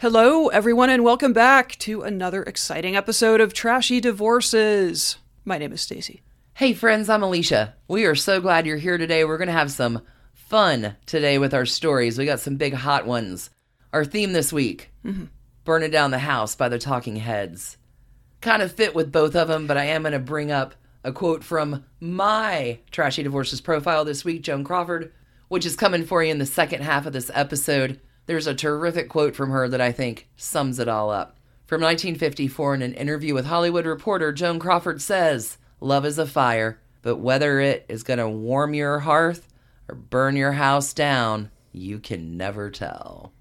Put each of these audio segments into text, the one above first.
Hello, everyone, and welcome back to another exciting episode of Trashy Divorces. My name is Stacy. Hey, friends, I'm Alicia. We are so glad you're here today. We're going to have some fun today with our stories. We got some big hot ones. Our theme this week Mm-hmm. Burning Down the House by the Talking Heads. Kind of fit with both of them, but I am going to bring up a quote from my Trashy Divorces profile this week, Joan Crawford, which is coming for you in the second half of this episode. There's a terrific quote from her that I think sums it all up. From 1954, in an interview with Hollywood Reporter, Joan Crawford says, Love is a fire, but whether it is going to warm your hearth or burn your house down, you can never tell.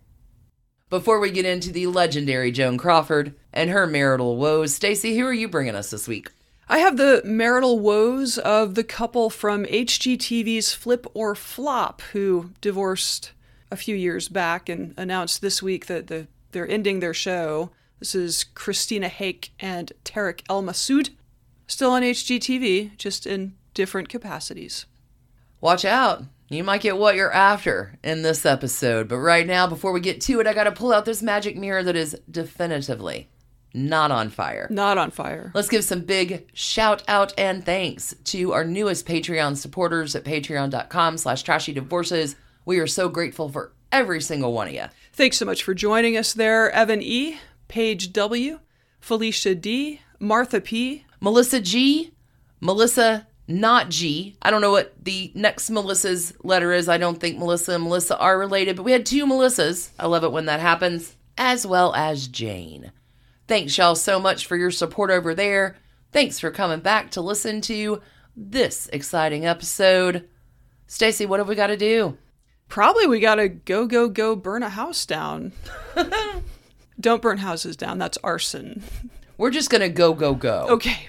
Before we get into the legendary Joan Crawford and her marital woes, Stacy, who are you bringing us this week? I have the marital woes of the couple from HGTV's Flip or Flop who divorced a few years back and announced this week that the, they're ending their show. This is Christina Haack and Tarek El Moussa, still on HGTV, just in different capacities. Watch out. You might get what you're after in this episode. But right now, before we get to it, I got to pull out this magic mirror that is definitively not on fire. Not on fire. Let's give some big shout out and thanks to our newest Patreon supporters at patreon.com slash trashy divorces. We are so grateful for every single one of you. Thanks so much for joining us there, Evan E., Paige W., Felicia D., Martha P., Melissa G, Melissa not G. I don't know what the next Melissa's letter is. I don't think Melissa and Melissa are related, but we had two Melissas. I love it when that happens, as well as Jane. Thanks, y'all, so much for your support over there. Thanks for coming back to listen to this exciting episode. Stacy, what have we got to do? Probably we gotta go, go, go burn a house down. Don't burn houses down, that's arson. We're just going to go, go, go. Okay.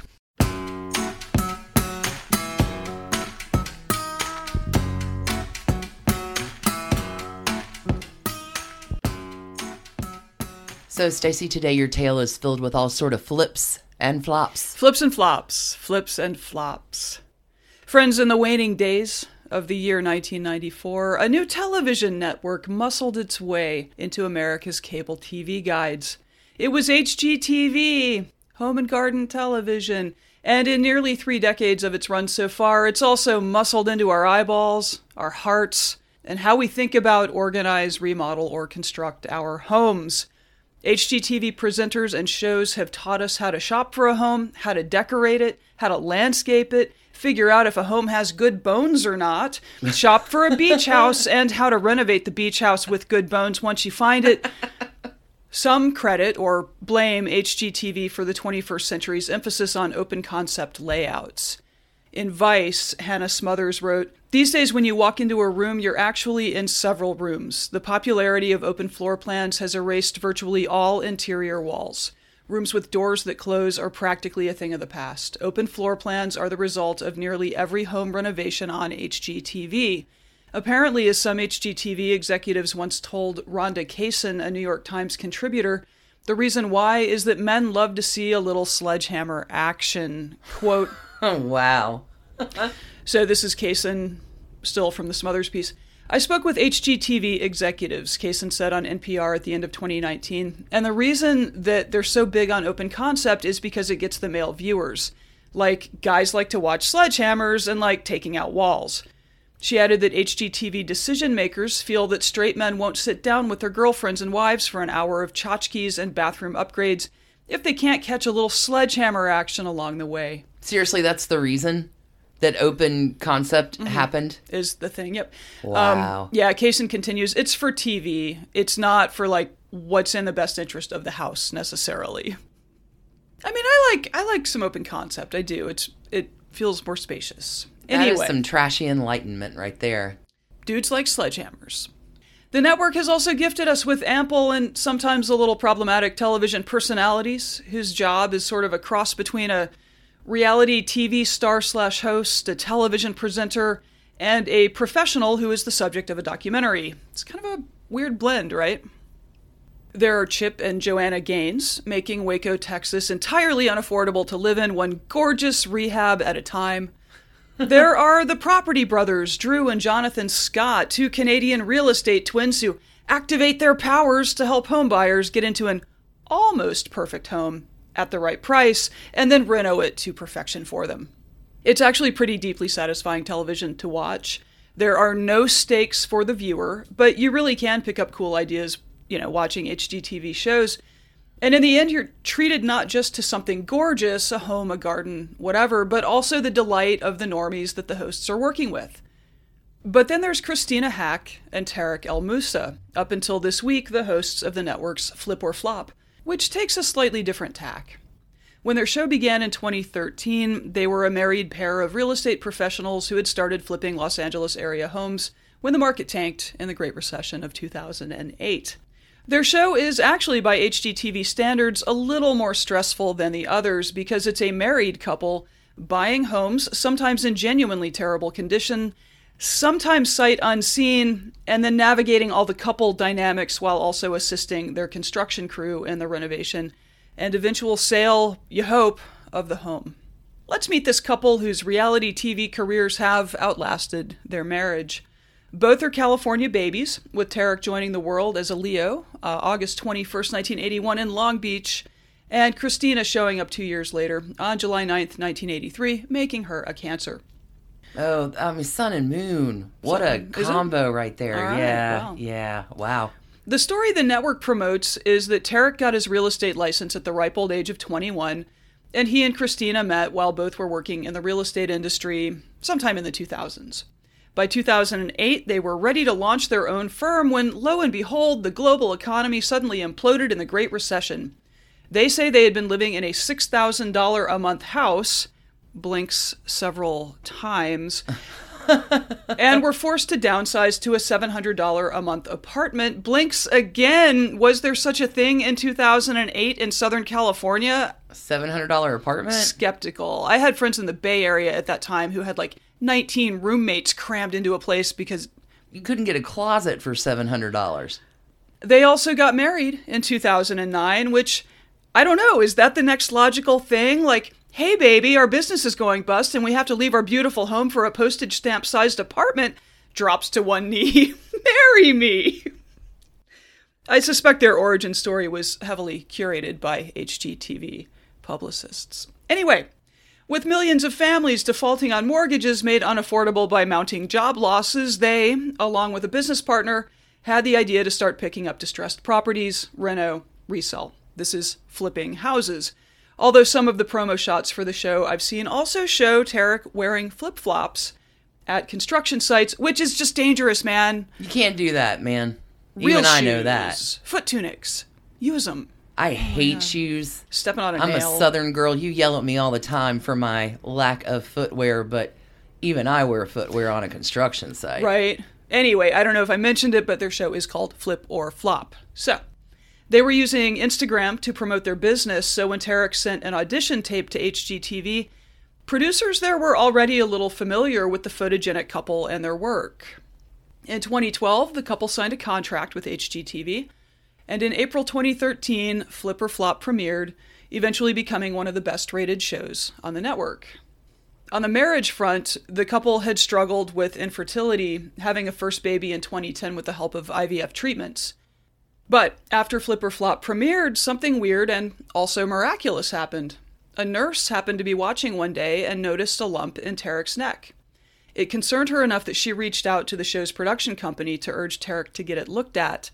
So, Stacy, today your tale is filled with all sort of flips and flops. Flips and flops, flips and flops. Friends, in the waning days of the year 1994, a new television network muscled its way into America's cable TV guides. It was HGTV, Home and Garden Television, and in nearly three decades of its run so far, it's also muscled into our eyeballs, our hearts, and how we think about, organize, remodel, or construct our homes. HGTV presenters and shows have taught us how to shop for a home, how to decorate it, how to landscape it, figure out if a home has good bones or not, shop for a beach house, and how to renovate the beach house with good bones once you find it. Some credit or blame HGTV for the 21st century's emphasis on open concept layouts. In Vice, Hannah Smothers wrote These days, when you walk into a room, you're actually in several rooms. The popularity of open floor plans has erased virtually all interior walls. Rooms with doors that close are practically a thing of the past. Open floor plans are the result of nearly every home renovation on HGTV. Apparently, as some HGTV executives once told Ronda Kaysen, a New York Times contributor, the reason why is that men love to see a little sledgehammer action. Quote, Oh, wow. so this is Kaysen, still from the Smothers piece. I spoke with HGTV executives, Kaysen said on NPR at the end of 2019, and the reason that they're so big on open concept is because it gets the male viewers. Like, guys like to watch sledgehammers and like taking out walls. She added that HGTV decision makers feel that straight men won't sit down with their girlfriends and wives for an hour of tchotchkes and bathroom upgrades if they can't catch a little sledgehammer action along the way. Seriously, that's the reason that open concept happened. is the thing. Yep. Wow. Um, yeah, Kaysen continues. It's for TV. It's not for like what's in the best interest of the house necessarily. I mean, I like I like some open concept. I do. It's it feels more spacious. That is Anyway, some trashy enlightenment right there. dudes like sledgehammers. The network has also gifted us with ample and sometimes a little problematic television personalities whose job is sort of a cross between a reality TV star slash host, a television presenter, and a professional who is the subject of a documentary. It's kind of a weird blend, right? There are Chip and Joanna Gaines, making Waco, Texas entirely unaffordable to live in, one gorgeous rehab at a time. there are the Property Brothers, Drew and Jonathan Scott, two Canadian real estate twins who activate their powers to help homebuyers get into an almost perfect home at the right price and then reno it to perfection for them. It's actually pretty deeply satisfying television to watch. There are no stakes for the viewer, but you really can pick up cool ideas you know, watching HGTV shows. And in the end, you're treated not just to something gorgeous, a home, a garden, whatever, but also the delight of the normies that the hosts are working with. But then there's Christina Haack and Tarek El Moussa, up until this week, the hosts of the network's Flip or Flop, which takes a slightly different tack. When their show began in 2013, they were a married pair of real estate professionals who had started flipping Los Angeles area homes when the market tanked in the Great Recession of 2008. Their show is actually, by HGTV standards, a little more stressful than the others because it's a married couple buying homes, sometimes in genuinely terrible condition, sometimes sight unseen, and then navigating all the couple dynamics while also assisting their construction crew in the renovation and eventual sale, you hope, of the home. Let's meet this couple whose reality TV careers have outlasted their marriage. Both are California babies, with Tarek joining the world as a Leo uh, August 21st, 1981, in Long Beach, and Christina showing up two years later on July 9th, 1983, making her a Cancer. Oh, I mean, sun and moon. What a combo right there. Right, yeah, wow. yeah, wow. The story the network promotes is that Tarek got his real estate license at the ripe old age of 21, and he and Christina met while both were working in the real estate industry sometime in the 2000s. By 2008, they were ready to launch their own firm when, lo and behold, the global economy suddenly imploded in the Great Recession. They say they had been living in a $6,000 a month house, blinks several times, and were forced to downsize to a $700 a month apartment. Blinks again. Was there such a thing in 2008 in Southern California? $700 apartment? Skeptical. I had friends in the Bay Area at that time who had like 19 roommates crammed into a place because you couldn't get a closet for $700. They also got married in 2009, which I don't know, is that the next logical thing? Like, hey, baby, our business is going bust and we have to leave our beautiful home for a postage stamp sized apartment. Drops to one knee. Marry me. I suspect their origin story was heavily curated by HGTV publicists. Anyway, with millions of families defaulting on mortgages made unaffordable by mounting job losses, they, along with a business partner, had the idea to start picking up distressed properties, reno, resell. This is flipping houses. Although some of the promo shots for the show I've seen also show Tarek wearing flip flops at construction sites, which is just dangerous, man. You can't do that, man. Real Even I know that. Foot tunics. Use them. I oh hate shoes. Stepping on a I'm nail. a southern girl. You yell at me all the time for my lack of footwear, but even I wear footwear on a construction site. Right. Anyway, I don't know if I mentioned it, but their show is called Flip or Flop. So, they were using Instagram to promote their business, so when Tarek sent an audition tape to HGTV, producers there were already a little familiar with the photogenic couple and their work. In 2012, the couple signed a contract with HGTV and in April 2013, Flip or Flop premiered, eventually becoming one of the best rated shows on the network. On the marriage front, the couple had struggled with infertility, having a first baby in 2010 with the help of IVF treatments. But after Flip or Flop premiered, something weird and also miraculous happened. A nurse happened to be watching one day and noticed a lump in Tarek's neck. It concerned her enough that she reached out to the show's production company to urge Tarek to get it looked at,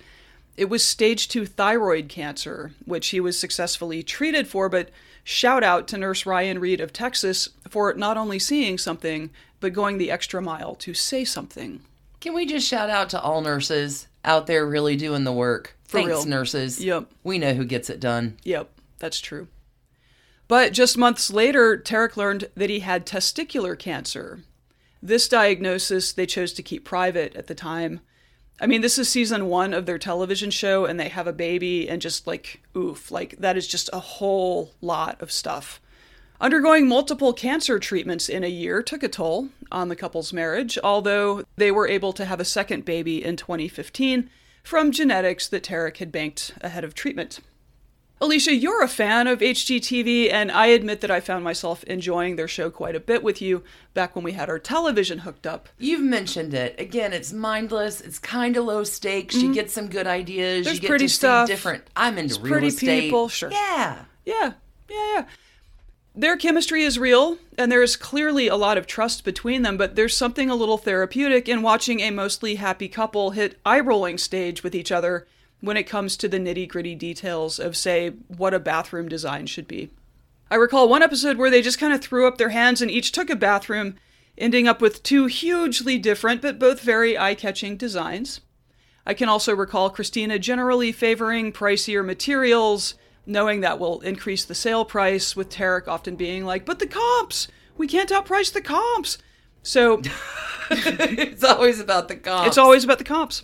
it was stage two thyroid cancer, which he was successfully treated for, but shout out to Nurse Ryan Reed of Texas for not only seeing something, but going the extra mile to say something. Can we just shout out to all nurses out there really doing the work? For Thanks, real. nurses. Yep. We know who gets it done. Yep, that's true. But just months later, Tarek learned that he had testicular cancer. This diagnosis they chose to keep private at the time I mean, this is season one of their television show, and they have a baby, and just like, oof, like that is just a whole lot of stuff. Undergoing multiple cancer treatments in a year took a toll on the couple's marriage, although they were able to have a second baby in 2015 from genetics that Tarek had banked ahead of treatment. Alicia, you're a fan of HGTV, and I admit that I found myself enjoying their show quite a bit with you back when we had our television hooked up. You've mentioned it. Again, it's mindless. It's kind of low stakes. You get some good ideas. Mm-hmm. There's you get pretty to stuff. see different. I'm into real pretty estate. people, sure. Yeah. Yeah, yeah, yeah. Their chemistry is real, and there is clearly a lot of trust between them, but there's something a little therapeutic in watching a mostly happy couple hit eye rolling stage with each other when it comes to the nitty gritty details of, say, what a bathroom design should be. I recall one episode where they just kind of threw up their hands and each took a bathroom, ending up with two hugely different but both very eye catching designs. I can also recall Christina generally favoring pricier materials, knowing that will increase the sale price, with Tarek often being like, but the comps! We can't outprice the comps! So it's always about the comps. it's always about the comps.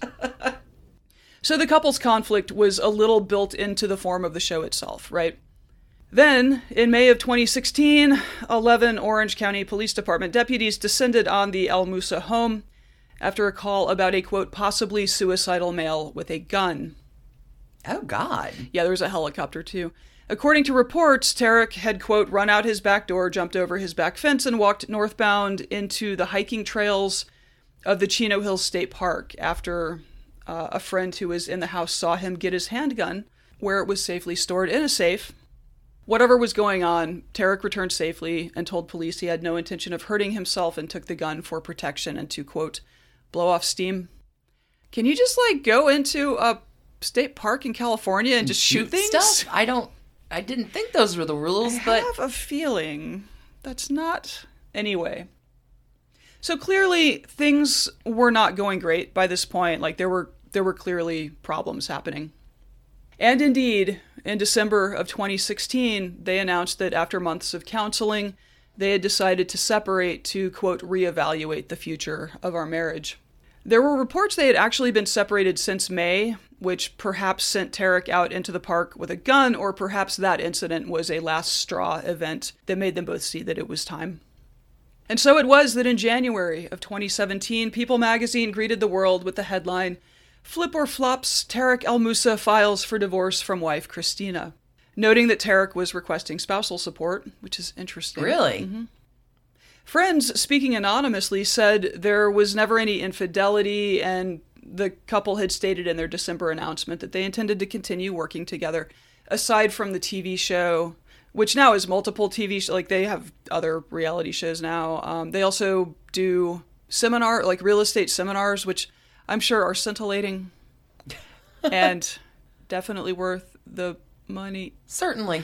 so the couple's conflict was a little built into the form of the show itself, right? Then, in May of 2016, 11 Orange County Police Department deputies descended on the El Moussa home after a call about a quote, possibly suicidal male with a gun. Oh God. Yeah, there was a helicopter too. According to reports, Tarek had, quote, run out his back door, jumped over his back fence, and walked northbound into the hiking trails of the Chino Hills State Park after uh, a friend who was in the house saw him get his handgun where it was safely stored in a safe. Whatever was going on, Tarek returned safely and told police he had no intention of hurting himself and took the gun for protection and to, quote, blow off steam. Can you just, like, go into a state park in California and just shoot, things? stuff. I don't. I didn't think those were the rules, I but I have a feeling that's not. Anyway. So clearly things were not going great by this point. Like there were there were clearly problems happening. And indeed, in December of 2016, they announced that after months of counseling, they had decided to separate to quote reevaluate the future of our marriage. There were reports they had actually been separated since May, which perhaps sent Tarek out into the park with a gun, or perhaps that incident was a last straw event that made them both see that it was time. And so it was that in January of 2017, People magazine greeted the world with the headline Flip or Flops Tarek El Moussa files for divorce from wife Christina, noting that Tarek was requesting spousal support, which is interesting. really, mm-hmm. Friends, speaking anonymously, said there was never any infidelity, and the couple had stated in their December announcement that they intended to continue working together, aside from the TV show, which now is multiple TV sh- like they have other reality shows now. Um, they also do seminar like real estate seminars, which I'm sure are scintillating and definitely worth the money. certainly.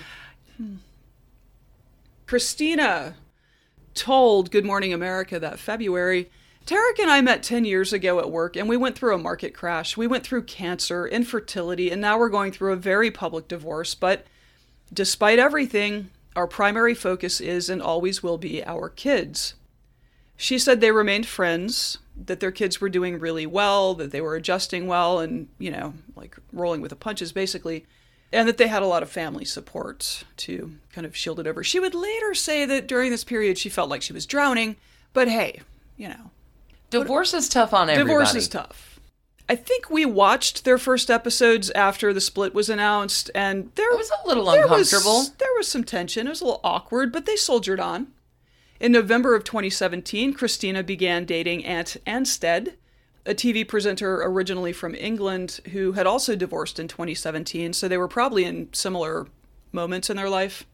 Christina told Good Morning America that February, Tarek and I met 10 years ago at work and we went through a market crash. We went through cancer, infertility, and now we're going through a very public divorce. But despite everything, our primary focus is and always will be our kids. She said they remained friends, that their kids were doing really well, that they were adjusting well and, you know, like rolling with the punches basically, and that they had a lot of family support to kind of shield it over. She would later say that during this period she felt like she was drowning, but hey, you know, Divorce is tough on everybody. divorce is tough. I think we watched their first episodes after the split was announced, and there It was a little there was- uncomfortable. there was some tension. It was a little awkward, but they soldiered on. In November of 2017, Christina began dating Ant Anstead, a TV presenter originally from England who had also divorced in 2017, so they were probably in similar moments in their life.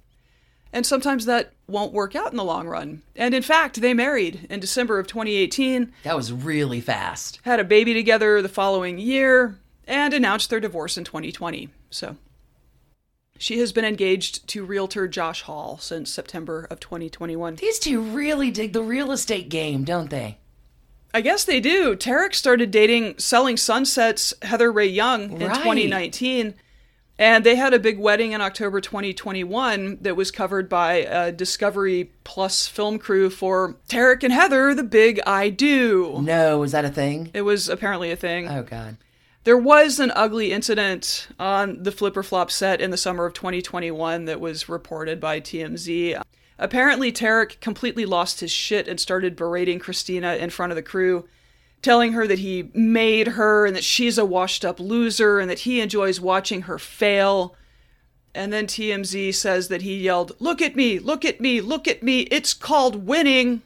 And sometimes that won't work out in the long run. And in fact, they married in December of 2018, That was really fast. had a baby together the following year, and announced their divorce in 2020. So she has been engaged to realtor Josh Hall since September of 2021. These two really dig the real estate game, don't they? I guess they do. Tarek started dating Selling Sunsets Heather Rae Young in Right. 2019. And they had a big wedding in October 2021 that was covered by a Discovery Plus film crew for Tarek and Heather, the big I Do. No, was that a thing? It was apparently a thing. Oh, God. There was an ugly incident on the Flip or Flop set in the summer of 2021 that was reported by TMZ. Apparently, Tarek completely lost his shit and started berating Christina in front of the crew, telling her that he made her and that she's a washed up loser and that he enjoys watching her fail. And then TMZ says that he yelled, Look at me, look at me, look at me, it's called winning.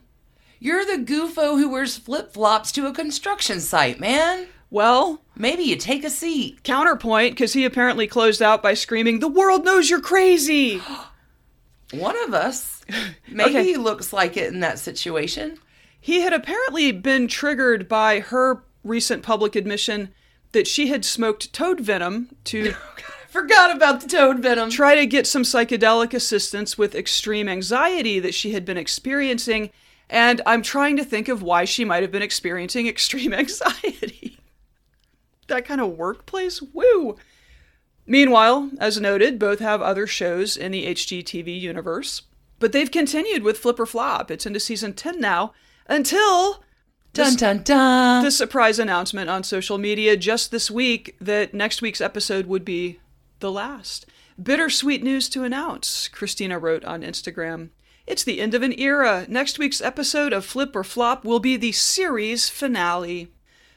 You're the goofo who wears flip flops to a construction site, man. Well, Maybe you take a seat. counterpoint, because he apparently closed out by screaming, The world knows you're crazy! One of us. Maybe Okay. he looks like it in that situation. He had apparently been triggered by her recent public admission that she had smoked toad venom to oh, Forgot about the toad venom. try to get some psychedelic assistance with extreme anxiety that she had been experiencing. And I'm trying to think of why she might have been experiencing extreme anxiety. that kind of workplace? Woo! Meanwhile, as noted, both have other shows in the HGTV universe. But they've continued with Flip or Flop. It's into season 10 now until Dun dun dun. the surprise announcement on social media just this week that next week's episode would be the last. Bittersweet news to announce, Christina wrote on Instagram. It's the end of an era. Next week's episode of Flip or Flop will be the series finale.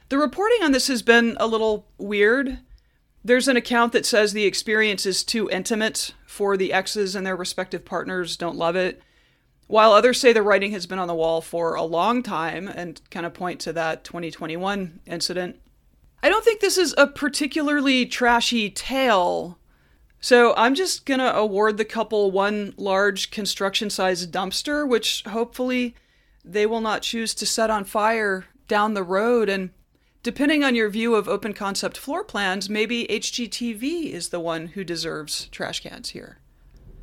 The reporting on this has been a little weird. There's an account that says the experience is too intimate for the exes and their respective partners don't love it. While others say the writing has been on the wall for a long time and kind of point to that 2021 incident, I don't think this is a particularly trashy tale. So I'm just gonna award the couple one large construction sized dumpster, which hopefully they will not choose to set on fire down the road. And depending on your view of open concept floor plans, maybe HGTV is the one who deserves trash cans here.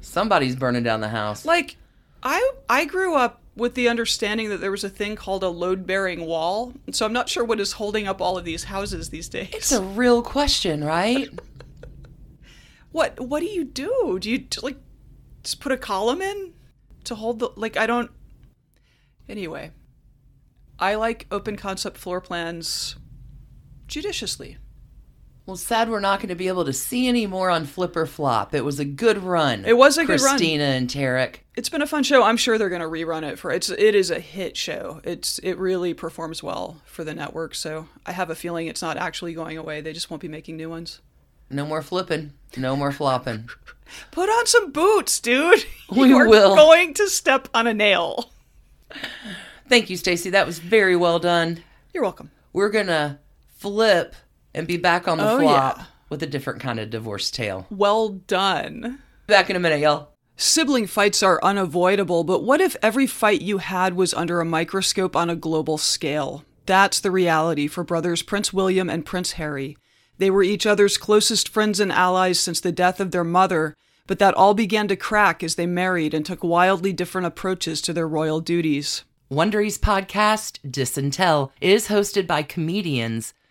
Somebody's burning down the house. Like, I I grew up with the understanding that there was a thing called a load bearing wall, so I'm not sure what is holding up all of these houses these days. It's a real question, right? what what do you do? Do you like just put a column in to hold the like I don't Anyway, I like open concept floor plans judiciously. Well, sad we're not going to be able to see any more on Flip or Flop. It was a good run. It was a good run. Christina and Tarek. It's been a fun show. I'm sure they're going to rerun it for it's it is a hit show. It's it really performs well for the network, so I have a feeling it's not actually going away. They just won't be making new ones. No more flipping. No more flopping. Put on some boots, dude. We you are will. going to step on a nail. Thank you, Stacy. That was very well done. You're welcome. We're going to flip and be back on the Oh, flop yeah. with a different kind of divorce tale. Well done. Back in a minute, y'all. Sibling fights are unavoidable, but what if every fight you had was under a microscope on a global scale? That's the reality for brothers Prince William and Prince Harry. They were each other's closest friends and allies since the death of their mother, but that all began to crack as they married and took wildly different approaches to their royal duties. Wondery's podcast, Diss and Tell, is hosted by comedians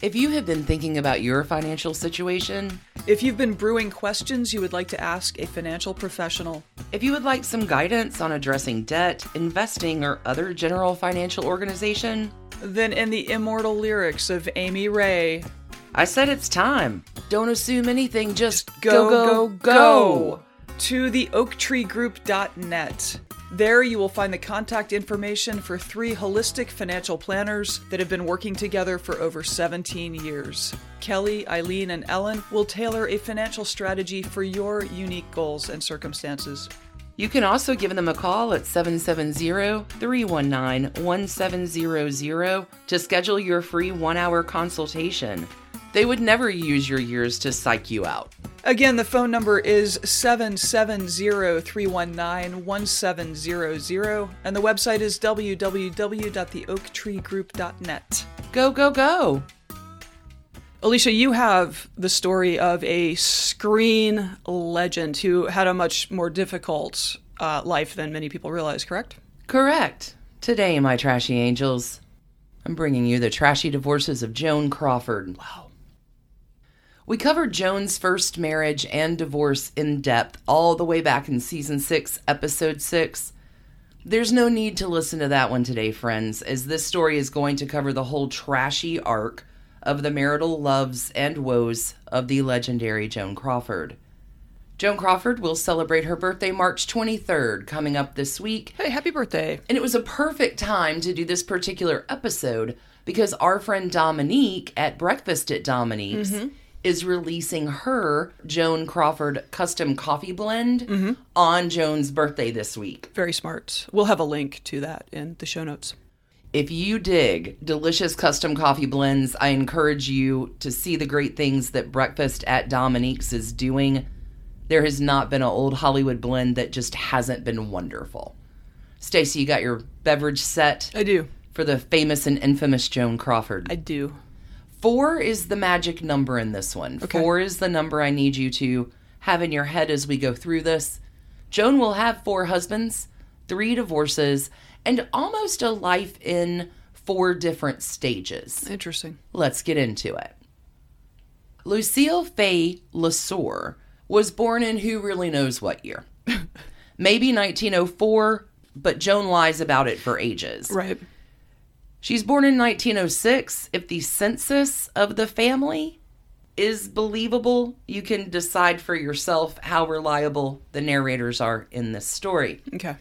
If you have been thinking about your financial situation, If you've been brewing questions you would like to ask a financial professional, if you would like some guidance on addressing debt, investing, or other general financial organization, then in the immortal lyrics of Amy Ray, I said it's time. Don't assume anything, just go, go, go, to the oaktreegroup.net. There you will find the contact information for three holistic financial planners that have been working together for over 17 years. Kelly, Eileen, and Ellen will tailor a financial strategy for your unique goals and circumstances. You can also give them a call at 770 319 1700 to schedule your free one hour consultation. They would never use your years to psych you out. Again, the phone number is 770-319-1700 and the website is www.theoaktreegroup.net. Go, go, go! Alicia, you have the story of a screen legend who had a much more difficult uh, life than many people realize, correct? Correct. Today, my trashy angels, I'm bringing you the trashy divorces of Joan Crawford. Wow. We covered Joan's first marriage and divorce in depth all the way back in season 6, episode 6. There's no need to listen to that one today, friends, as this story is going to cover the whole trashy arc of the marital loves and woes of the legendary Joan Crawford. Joan Crawford will celebrate her birthday March 23rd, coming up this week, Hey, happy birthday. and it was a perfect time to do this particular episode because our friend Dominique at Breakfast at Dominique's mm-hmm. Is releasing her Joan Crawford custom coffee blend on Joan's birthday this week. Very smart. We'll have a link to that in the show notes. If you dig delicious custom coffee blends, I encourage you to see the great things that Breakfast at Dominique's is doing. There has not been an old Hollywood blend that just hasn't been wonderful. Stacy, you got your beverage set? I do. for the famous and infamous Joan Crawford. I do. Four is the magic number in this one. Okay. Four is the number I need you to have in your head as we go through this. Joan will have four husbands, three divorces, and almost a life in four different stages. Interesting. Let's get into it. Lucille Fay LeSueur was born in who really knows what year? Maybe 1904, but Joan lies about it for ages. Right. She's born in 1906. If the census of the family is believable, you can decide for yourself how reliable the narrators are in this story. Okay.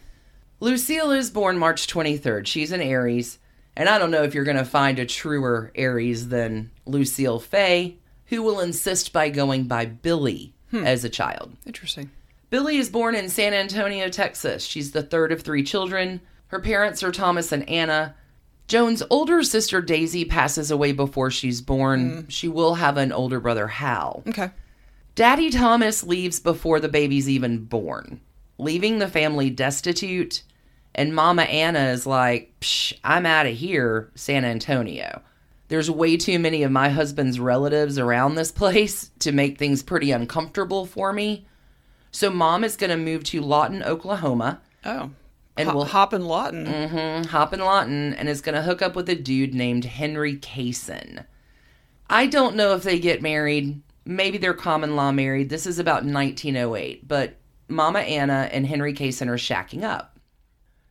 Lucille is born March 23rd. She's an Aries. And I don't know if you're going to find a truer Aries than Lucille Fay, who will insist by going by Billy hmm. as a child. Interesting. Billy is born in San Antonio, Texas. She's the third of three children. Her parents are Thomas and Anna. Joan's older sister Daisy passes away before she's born. Mm. She will have an older brother, Hal. Okay. Daddy Thomas leaves before the baby's even born, leaving the family destitute. And Mama Anna is like, Psh, I'm out of here, San Antonio. There's way too many of my husband's relatives around this place to make things pretty uncomfortable for me. So mom is going to move to Lawton, Oklahoma, Oh. And Ho- we'll hop and Lawton. Mhm, hop in Lawton and is going to hook up with a dude named Henry Cassin. I don't know if they get married. Maybe they're common law married. This is about 1908, but Mama Anna and Henry Cassin are shacking up.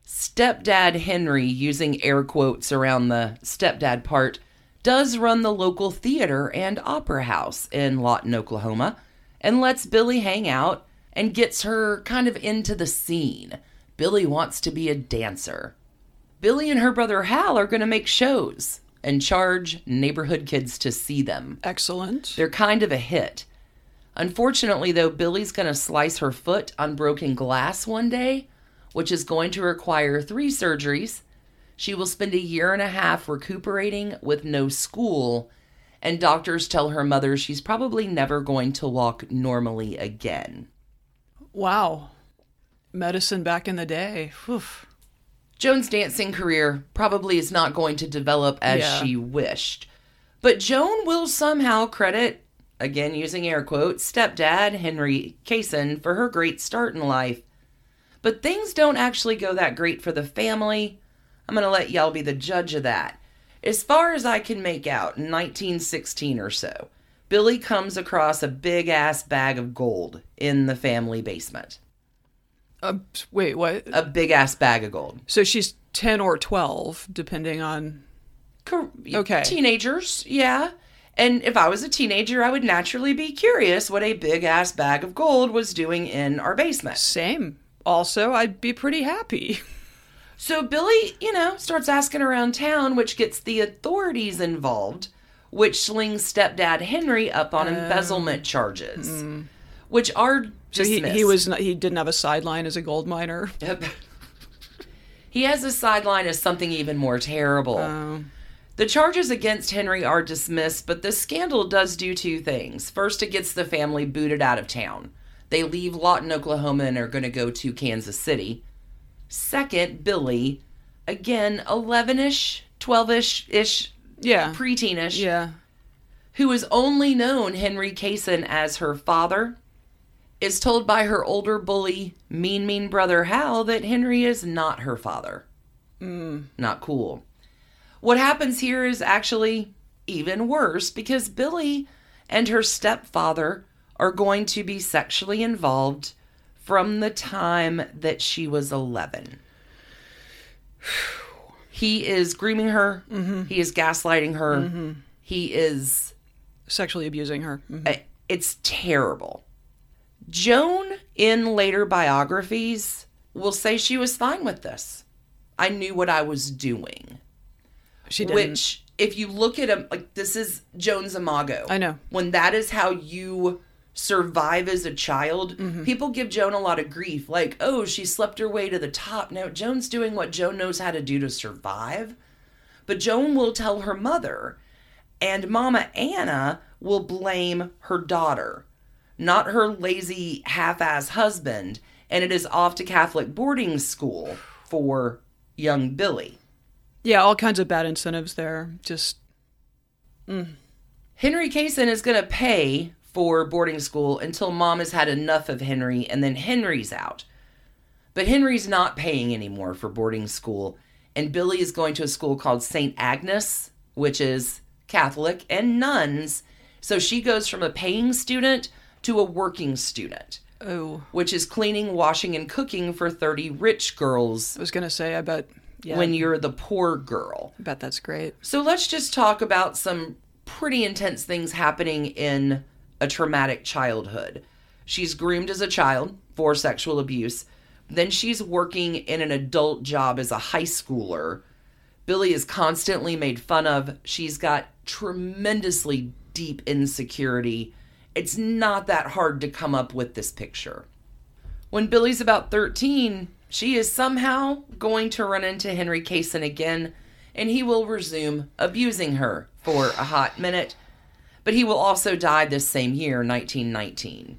Stepdad Henry, using air quotes around the stepdad part, does run the local theater and opera house in Lawton, Oklahoma, and lets Billy hang out and gets her kind of into the scene. Billy wants to be a dancer. Billy and her brother Hal are going to make shows and charge neighborhood kids to see them. Excellent. They're kind of a hit. Unfortunately, though, Billy's going to slice her foot on broken glass one day, which is going to require three surgeries. She will spend a year and a half recuperating with no school, and doctors tell her mother she's probably never going to walk normally again. Wow. Medicine back in the day. Whew. Joan's dancing career probably is not going to develop as Yeah. she wished. But Joan will somehow credit, again using air quotes, stepdad Henry Cassin for her great start in life. But things don't actually go that great for the family. I'm going to let y'all be the judge of that. As far as I can make out, in 1916 or so, Billy comes across a big ass bag of gold in the family basement. Uh, wait, what? A big ass bag of gold. So she's 10 or 12, depending on. Okay. Teenagers, yeah. And if I was a teenager, I would naturally be curious what a big ass bag of gold was doing in our basement. Same. Also, I'd be pretty happy. So Billy, you know, starts asking around town, which gets the authorities involved, which slings stepdad Henry up on embezzlement charges, which are. So he, he was not, he didn't have a sideline as a gold miner. Yep. he has a sideline as something even more terrible. Oh. The charges against Henry are dismissed, but the scandal does do two things. First, it gets the family booted out of town. They leave Lawton, Oklahoma, and are going to go to Kansas City. Second, Billy, again, 11 ish, 12 ish, ish, Yeah. preteen ish, yeah. who has only known Henry Cassin as her father, is told by her older bully, mean, mean brother Hal that Henry is not her father. Mm. Not cool. What happens here is actually even worse because Billy and her stepfather are going to be sexually involved from the time that she was 11. He is grooming her. Mm-hmm. He is gaslighting her. Mm-hmm. He is Sexually abusing her. Mhm. It's terrible. Joan, in later biographies, will say she was fine with this. I knew what I was doing. She didn't. Which, if you look at him, like this is Joan's imago. I know. When that is how you survive as a child, Mm-hmm. people give Joan a lot of grief. Like, oh, she slept her way to the top. No, Joan's doing what Joan knows how to do to survive. But Joan will tell her mother, and Mama Anna will blame her daughter, not her lazy half ass husband. And it is off to Catholic boarding school for young Billy. yeah, all kinds of bad incentives there. Just mm. Henry Cassin is going to pay for boarding school until mom has had enough of Henry and then Henry's out. But Henry's not paying anymore for boarding school, and Billy is going to a school called St. Agnes, which is Catholic and nuns. So she goes from a paying student to a working student, oh, which is cleaning, washing, and cooking for 30 rich girls I was gonna say. I bet. Yeah. when you're the poor girl. I bet that's great. So let's just talk about some pretty intense things happening in a traumatic childhood. She's groomed as a child for sexual abuse. Then she's working in an adult job as a high schooler. Billy is constantly made fun of. She's got tremendously deep insecurity. It's not that hard to come up with this picture. When Billy's about 13, she is somehow going to run into Henry Cassin again, and he will resume abusing her for a hot minute. But he will also die this same year, 1919.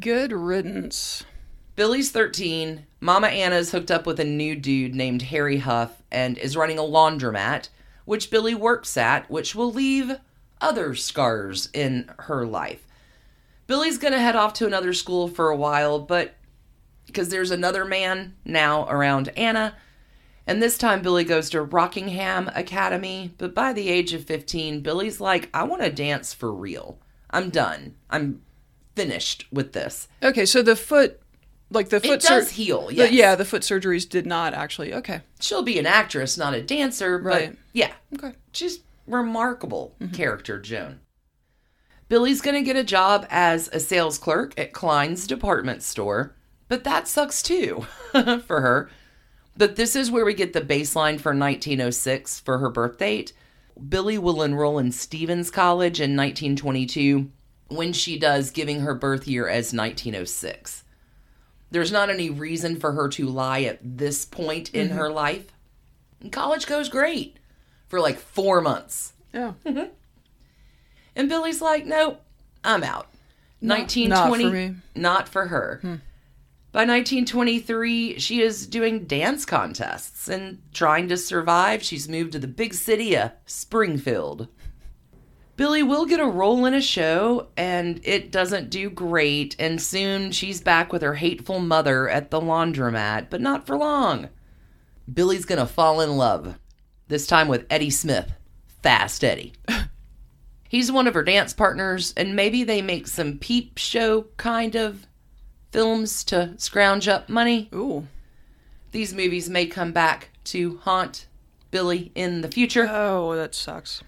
Good riddance. Billy's 13. Mama Anna's hooked up with a new dude named Harry Huff and is running a laundromat, which Billy works at, which will leave other scars in her life. Billy's going to head off to another school for a while, but because there's another man now around Anna, and this time Billy goes to Rockingham Academy, but by the age of 15, Billy's like, I want to dance for real. I'm done. I'm finished with this. Okay, so the foot, like the foot, It does sur- heal, the- yeah, the foot surgeries did not actually. Okay, she'll be an actress, not a dancer, but Right. yeah, okay. she's remarkable mm-hmm. character, Joan. Billy's gonna get a job as a sales clerk at Kline's department store, but that sucks too for her. But this is where we get the baseline for 1906 for her birth date. Billy will enroll in Stephens College in 1922 when she does, giving her birth year as 1906. There's not any reason for her to lie at this point in mm-hmm. her life. And college goes great for like four months. Yeah, And Billy's like, nope, I'm out. Not- 1920, not for not for her. Hmm. By 1923, she is doing dance contests and trying to survive. She's moved to the big city of Springfield. Billy will get a role in a show, and it doesn't do great, and soon she's back with her hateful mother at the laundromat, but not for long. Billy's gonna fall in love, this time with Eddie Smith. Fast Eddie. He's one of her dance partners, and maybe they make some peep show kind of films to scrounge up money. Ooh. These movies may come back to haunt Billy in the future. Oh, that sucks.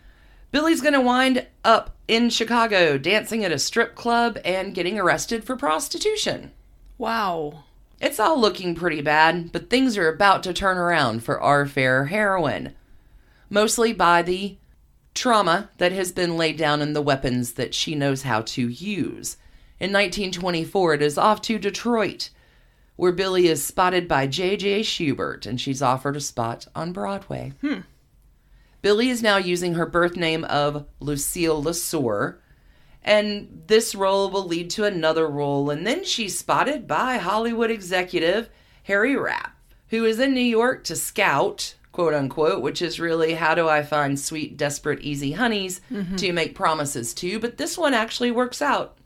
Billy's gonna wind up in Chicago dancing at a strip club and getting arrested for prostitution. Wow. It's all looking pretty bad, but things are about to turn around for our fair heroine. Mostly by the trauma that has been laid down in the weapons that she knows how to use. In 1924, it is off to Detroit, where Billy is spotted by J.J. Shubert and she's offered a spot on Broadway. Hmm. Billy is now using her birth name of Lucille LeSueur, and this role will lead to another role. And then she's spotted by Hollywood executive Harry Rapf, who is in New York to scout, quote unquote, which is really how do I find sweet, desperate, easy honeys mm-hmm. to make promises to. But this one actually works out.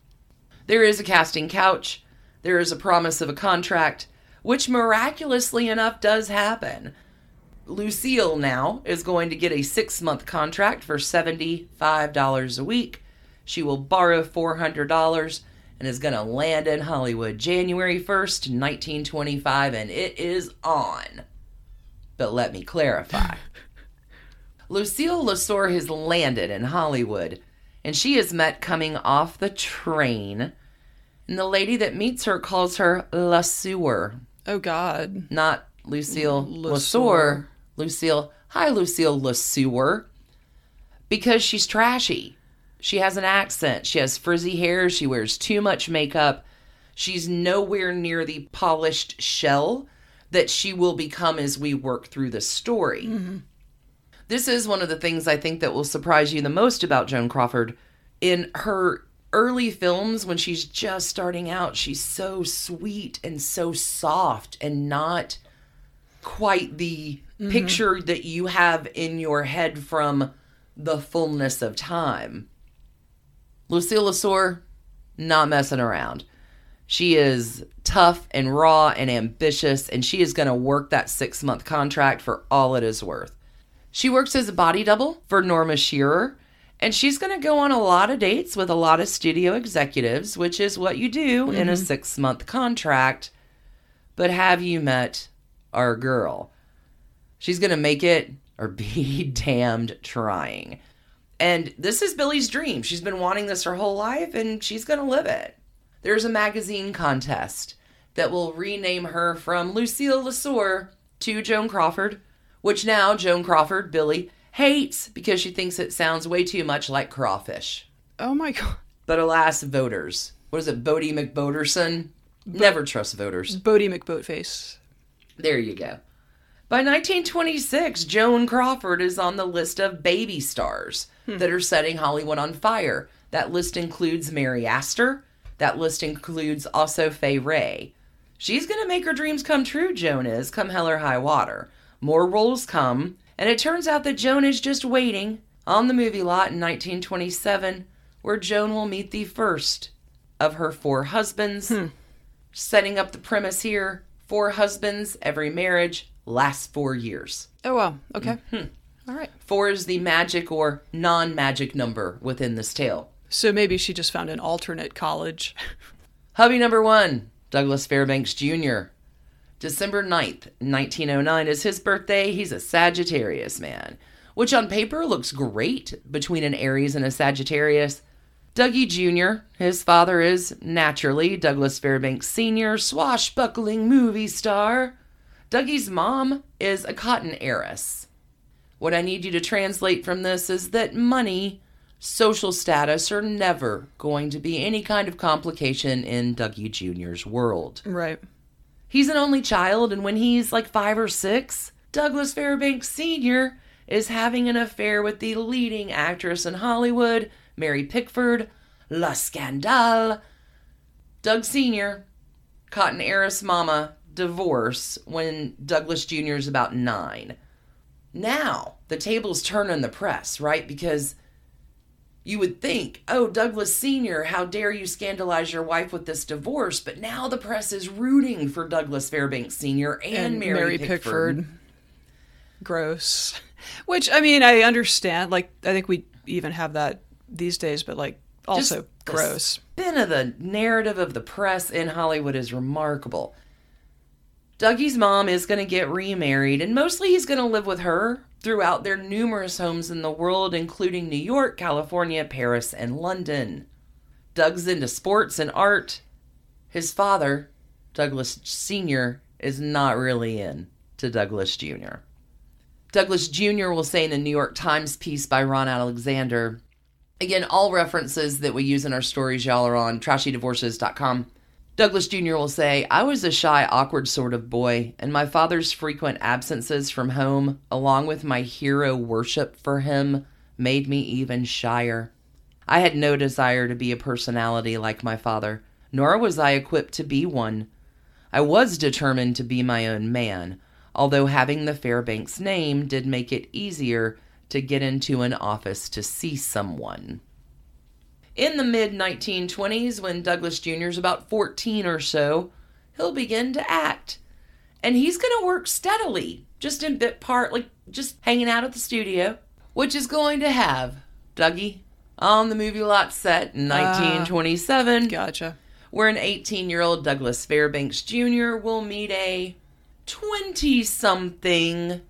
There is a casting couch, there is a promise of a contract, which miraculously enough does happen. Lucille now is going to get a six month contract for $75 a week. She will borrow $400 and is going to land in Hollywood January 1st, 1925, and it is on. But let me clarify. Lucille LeSueur has landed in Hollywood, and she is met coming off the train. And the lady that meets her calls her La Sewer, Oh God. not Lucille. LeSueur. Lucille, hi, Lucille LeSueur. Because she's trashy. She has an accent. She has frizzy hair. She wears too much makeup. She's nowhere near the polished shell that she will become as we work through the story. Mm-hmm. This is one of the things I think that will surprise you the most about Joan Crawford. In her early films, when she's just starting out, she's so sweet and so soft and not quite the mm-hmm. picture that you have in your head from the fullness of time. Lucille LeSueur, not messing around. She is tough and raw and ambitious, and she is going to work that six month contract for all it is worth. She works as a body double for Norma Shearer, and she's going to go on a lot of dates with a lot of studio executives, which is what you do in a mm-hmm. six month contract. But have you met our girl? She's going to make it or be damned trying. And this is Billy's dream. She's been wanting this her whole life, and she's going to live it. There's a magazine contest that will rename her from Lucille LeSueur to Joan Crawford, which now Joan Crawford, Billy, hates because she thinks it sounds way too much like crawfish. Oh my God. But alas, voters. What is it, Bodie McBoderson? Never trust voters. Boaty McBoatface. There you go. By 1926, Joan Crawford is on the list of baby stars hmm. that are setting Hollywood on fire. That list includes Mary Astor. That list includes also Fay Wray. She's going to make her dreams come true, Joan is, come hell or high water. More roles come, and it turns out that Joan is just waiting on the movie lot in 1927, where Joan will meet the first of her four husbands. Hmm. Setting up the premise here four husbands, every marriage lasts four years. Oh wow. Okay. Mm-hmm. All right. Four is the magic or non magic number within this tale. So maybe she just found an alternate college. Hubby number one, Douglas Fairbanks Jr. December 9th, 1909 is his birthday. He's a Sagittarius man, which on paper looks great between an Aries and a Sagittarius. Dougie Jr., his father is naturally Douglas Fairbanks Sr., swashbuckling movie star. Dougie's mom is a cotton heiress. What I need you to translate from this is that money, social status are never going to be any kind of complication in Dougie Jr.'s world. Right. He's an only child, and when he's like five or six, Douglas Fairbanks Sr. is having an affair with the leading actress in Hollywood, Mary Pickford, La Scandale. Doug Sr. Cotton heiress mama divorce when Douglas Jr. is about nine. Now, the tables turn in the press, right? Because you would think, oh, Douglas Sr., how dare you scandalize your wife with this divorce? But now the press is rooting for Douglas Fairbanks Sr. and, Mary, Pickford. Gross. Which, I mean, I understand. Like, I think we even have that these days, but like, also Just the gross. spin of the narrative of the press in Hollywood is remarkable. Dougie's mom is going to get remarried, and mostly he's going to live with her throughout their numerous homes in the world, including New York, California, Paris, and London. Doug's into sports and art. His father, Douglas Sr., is not really in to Douglas Jr. Douglas Jr. will say in a New York Times piece by Ron Alexander Again, all references that we use in our stories, y'all, are on trashydivorces.com. Douglas Jr. will say, I was a shy, awkward sort of boy, and my father's frequent absences from home, along with my hero worship for him, made me even shyer. I had no desire to be a personality like my father, nor was I equipped to be one. I was determined to be my own man, although having the Fairbanks name did make it easier to get into an office to see someone. In the mid 1920s, when Douglas Jr. is about 14 or so, he'll begin to act. And he's going to work steadily, just in bit part, like just hanging out at the studio, which is going to have Dougie on the movie lot set in ah, 1927, Gotcha. where an 18 year old Douglas Fairbanks Jr. will meet a 20 something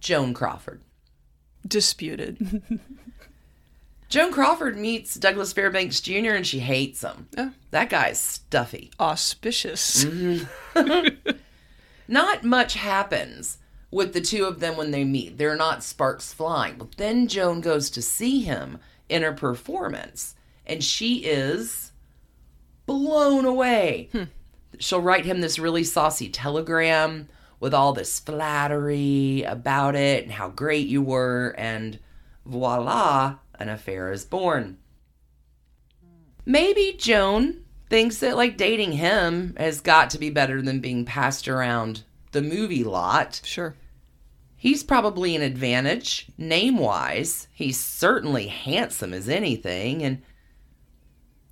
Joan Crawford. Disputed. Joan Crawford meets Douglas Fairbanks Jr. and she hates him. Oh. That guy's stuffy. Auspicious. Mm-hmm. Not much happens with the two of them when they meet. They're not sparks flying. But then Joan goes to see him in a performance and she is blown away. Hmm. She'll write him this really saucy telegram with all this flattery about it and how great you were, and voila, an affair is born. Maybe Joan thinks that like dating him has got to be better than being passed around the movie lot. Sure. He's probably an advantage name wise. He's certainly handsome as anything. And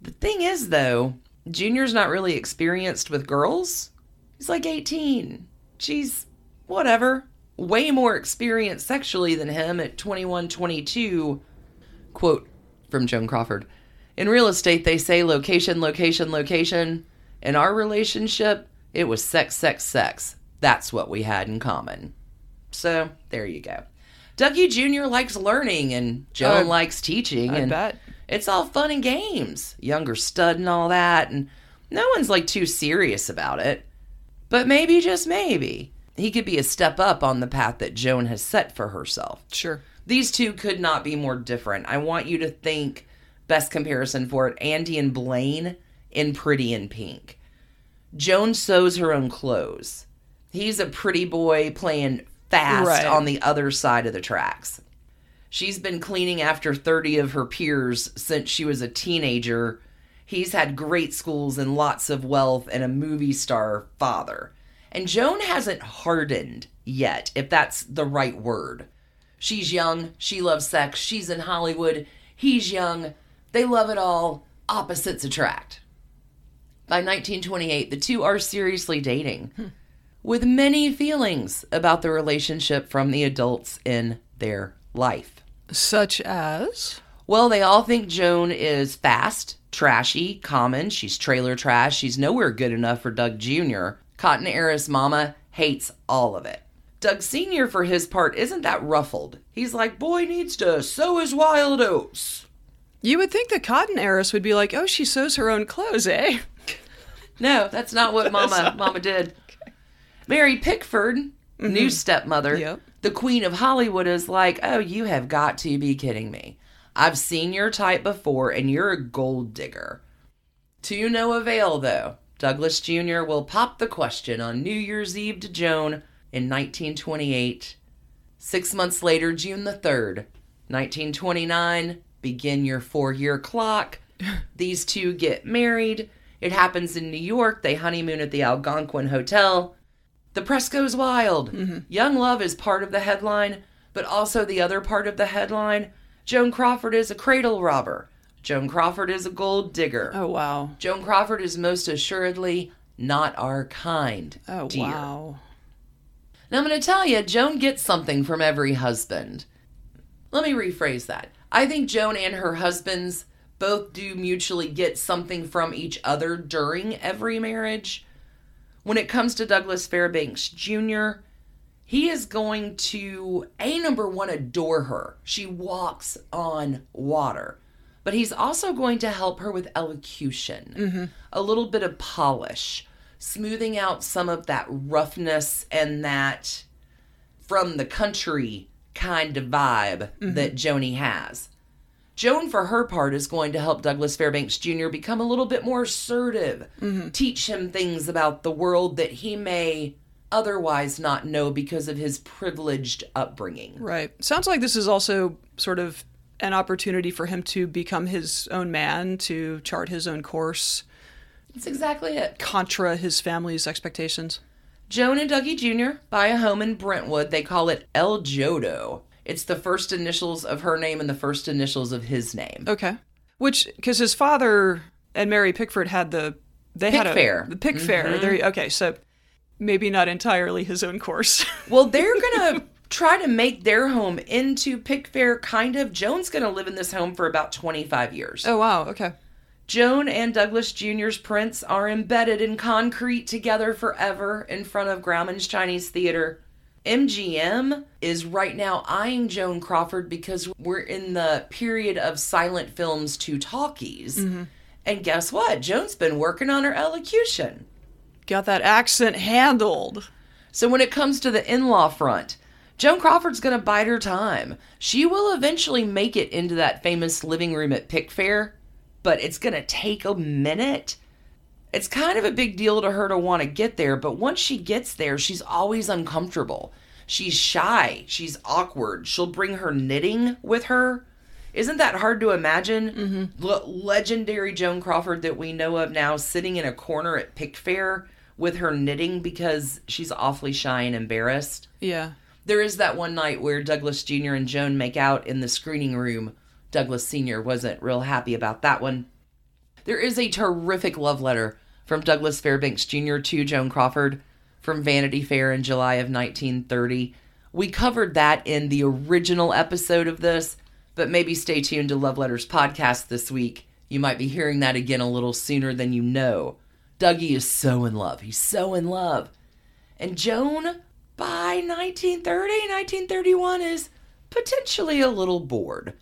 the thing is, though, Junior's not really experienced with girls. He's like 18. She's whatever. Way more experienced sexually than him at 21, 22. Quote from Joan Crawford In real estate, they say location, location, location. In our relationship, it was sex, sex, sex. That's what we had in common. So there you go. Dougie Jr. likes learning and Joan likes teaching. I and bet. It's all fun and games. Younger stud and all that. And no one's like too serious about it. But maybe, just maybe, he could be a step up on the path that Joan has set for herself. Sure. These two could not be more different. I want you to think best comparison for it Andy and Blaine in Pretty in Pink. Joan sews her own clothes. He's a pretty boy playing fast Right. on the other side of the tracks. She's been cleaning after 30 of her peers since she was a teenager. He's had great schools and lots of wealth and a movie star father. And Joan hasn't hardened yet, if that's the right word. She's young, she loves sex, she's in Hollywood, he's young, they love it all, opposites attract. By 1928, the two are seriously dating, hmm. with many feelings about the relationship from the adults in their life. Such as? Well, they all think Joan is fast, trashy, common. She's trailer trash. She's nowhere good enough for Doug Jr. Cotton heiress mama hates all of it. Doug Sr., for his part, isn't that ruffled. He's like, boy needs to sow his wild oats. You would think the cotton heiress would be like, oh, she sews her own clothes, eh? No, that's not what mama mama did. Mary Pickford, new stepmother, Yep. the queen of Hollywood is like, "Oh, you have got to be kidding me. I've seen your type before and you're a gold digger." To no avail though. Douglas Jr. will pop the question on New Year's Eve to Joan in 1928. 6 months later, June the 3rd, 1929, begin your 4-year clock. These two get married. It happens in New York. They honeymoon at the Algonquin Hotel. The press goes wild. Mm-hmm. Young Love is part of the headline, but also the other part of the headline Joan Crawford is a cradle robber. Joan Crawford is a gold digger. Oh wow. Joan Crawford is most assuredly not our kind. Oh dear. wow. Now I'm going to tell you, Joan gets something from every husband. Let me rephrase that. I think Joan and her husbands both do mutually get something from each other during every marriage. When it comes to Douglas Fairbanks Jr., he is going to, A, number one, adore her. She walks on water. But he's also going to help her with elocution, mm-hmm. a little bit of polish, smoothing out some of that roughness and that from the country kind of vibe mm-hmm. that Joni has. Joan, for her part, is going to help Douglas Fairbanks Jr. become a little bit more assertive, mm-hmm. teach him things about the world that he may otherwise not know because of his privileged upbringing. Right. Sounds like this is also sort of an opportunity for him to become his own man, to chart his own course, That's exactly it. contra his family's expectations. Joan and Dougie Jr. buy a home in Brentwood. They call it El Jodo. It's the first initials of her name and the first initials of his name. Okay. Which, because his father and Mary Pickford had the they had a Pickfair. the Pickfair. Mm-hmm. There. Okay, so maybe not entirely his own course. Well, they're gonna try to make their home into Pickfair, kind of. Joan's gonna live in this home for about 25 years. oh wow. Okay. Joan and Douglas Jr.'s prints are embedded in concrete together forever in front of Grauman's Chinese Theater. MGM is right now eyeing Joan Crawford because we're in the period of silent films to talkies. Mm-hmm. And guess what? Joan's been working on her elocution. Got that accent handled. So when it comes to the in-law front, Joan Crawford's going to bide her time. She will eventually make it into that famous living room at Pickfair, but it's going to take a minute. It's kind of a big deal to her to want to get there, but once she gets there, she's always uncomfortable. She's shy, she's awkward. She'll bring her knitting with her. Isn't that hard to imagine? Mm-hmm. Le- legendary Joan Crawford that we know of now sitting in a corner at Pickfair with her knitting because she's awfully shy and embarrassed. Yeah. There is that one night where Douglas Jr. and Joan make out in the screening room. Douglas Sr. wasn't real happy about that one. There is a terrific love letter from Douglas Fairbanks Jr. to Joan Crawford from Vanity Fair in July of 1930. We covered that in the original episode of this, but maybe stay tuned to Love Letters podcast this week. You might be hearing that again a little sooner than you know. Dougie is so in love. He's so in love. And Joan, by 1930, 1931, is potentially a little bored.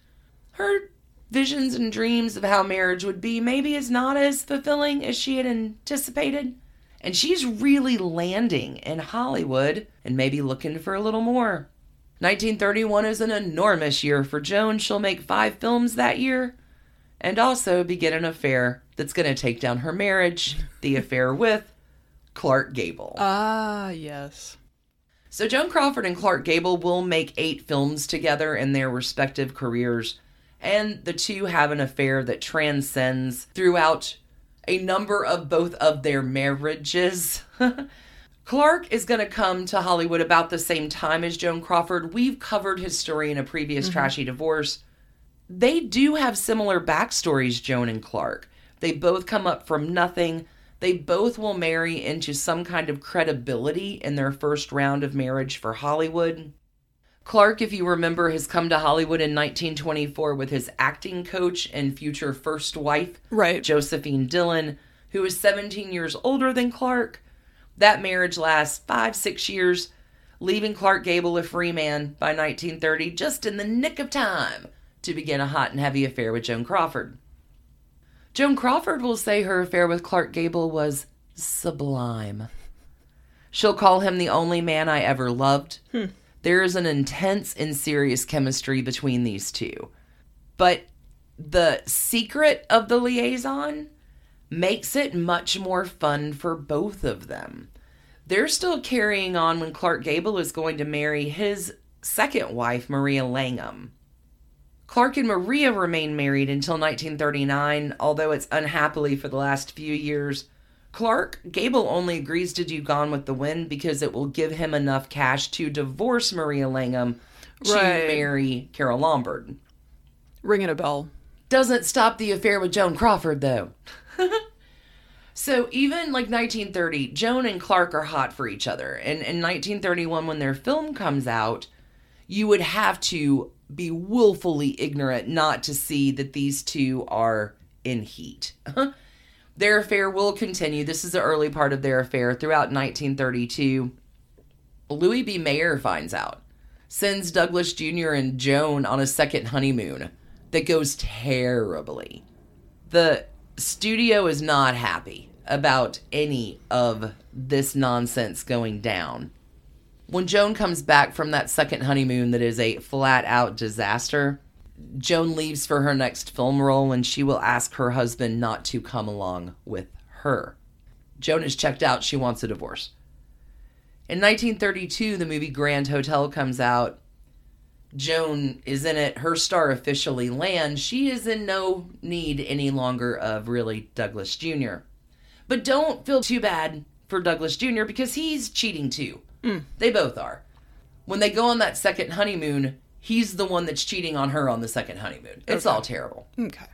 Her visions and dreams of how marriage would be maybe is not as fulfilling as she had anticipated. And she's really landing in Hollywood and maybe looking for a little more. 1931 is an enormous year for Joan. She'll make five films that year and also begin an affair that's going to take down her marriage, the affair with Clark Gable. Ah, yes. So Joan Crawford and Clark Gable will make eight films together in their respective careers, and the two have an affair that transcends throughout a number of both of their marriages. Clark is going to come to Hollywood about the same time as Joan Crawford. We've covered his story in a previous mm-hmm. Trashy Divorce. They do have similar backstories, Joan and Clark. They both come up from nothing. They both will marry into some kind of credibility in their first round of marriage for Hollywood. Clark, if you remember, has come to Hollywood in 1924 with his acting coach and future first wife, Right. Josephine Dillon, who is 17 years older than Clark. That marriage lasts five, six years, leaving Clark Gable a free man by 1930, just in the nick of time to begin a hot and heavy affair with Joan Crawford. Joan Crawford will say her affair with Clark Gable was sublime. She'll call him the only man I ever loved. Hmm. There is an intense and serious chemistry between these two. But the secret of the liaison makes it much more fun for both of them. They're still carrying on when Clark Gable is going to marry his second wife, Maria Langham. Clark and Maria remain married until 1939, although it's unhappily for the last few years. Clark Gable only agrees to do Gone with the Wind because it will give him enough cash to divorce Maria Langham to Right. marry Carole Lombard. Ringing a bell. Doesn't stop the affair with Joan Crawford, though. so even like 1930, Joan and Clark are hot for each other. And in 1931, when their film comes out, you would have to be willfully ignorant not to see that these two are in heat. their affair will continue. This is the early part of their affair throughout 1932. Louis B. Mayer finds out, sends Douglas Jr. and Joan on a second honeymoon that goes terribly. The studio is not happy about any of this nonsense going down. When Joan comes back from that second honeymoon that is a flat out disaster, Joan leaves for her next film role and she will ask her husband not to come along with her. Joan is checked out, she wants a divorce. In 1932, the movie Grand Hotel comes out. Joan is in it. Her star officially lands. She is in no need any longer of really Douglas Jr. But don't feel too bad for Douglas Jr. because he's cheating too. Hmm. They both are. When they go on that second honeymoon, he's the one that's cheating on her on the second honeymoon. It's all terrible. Okay.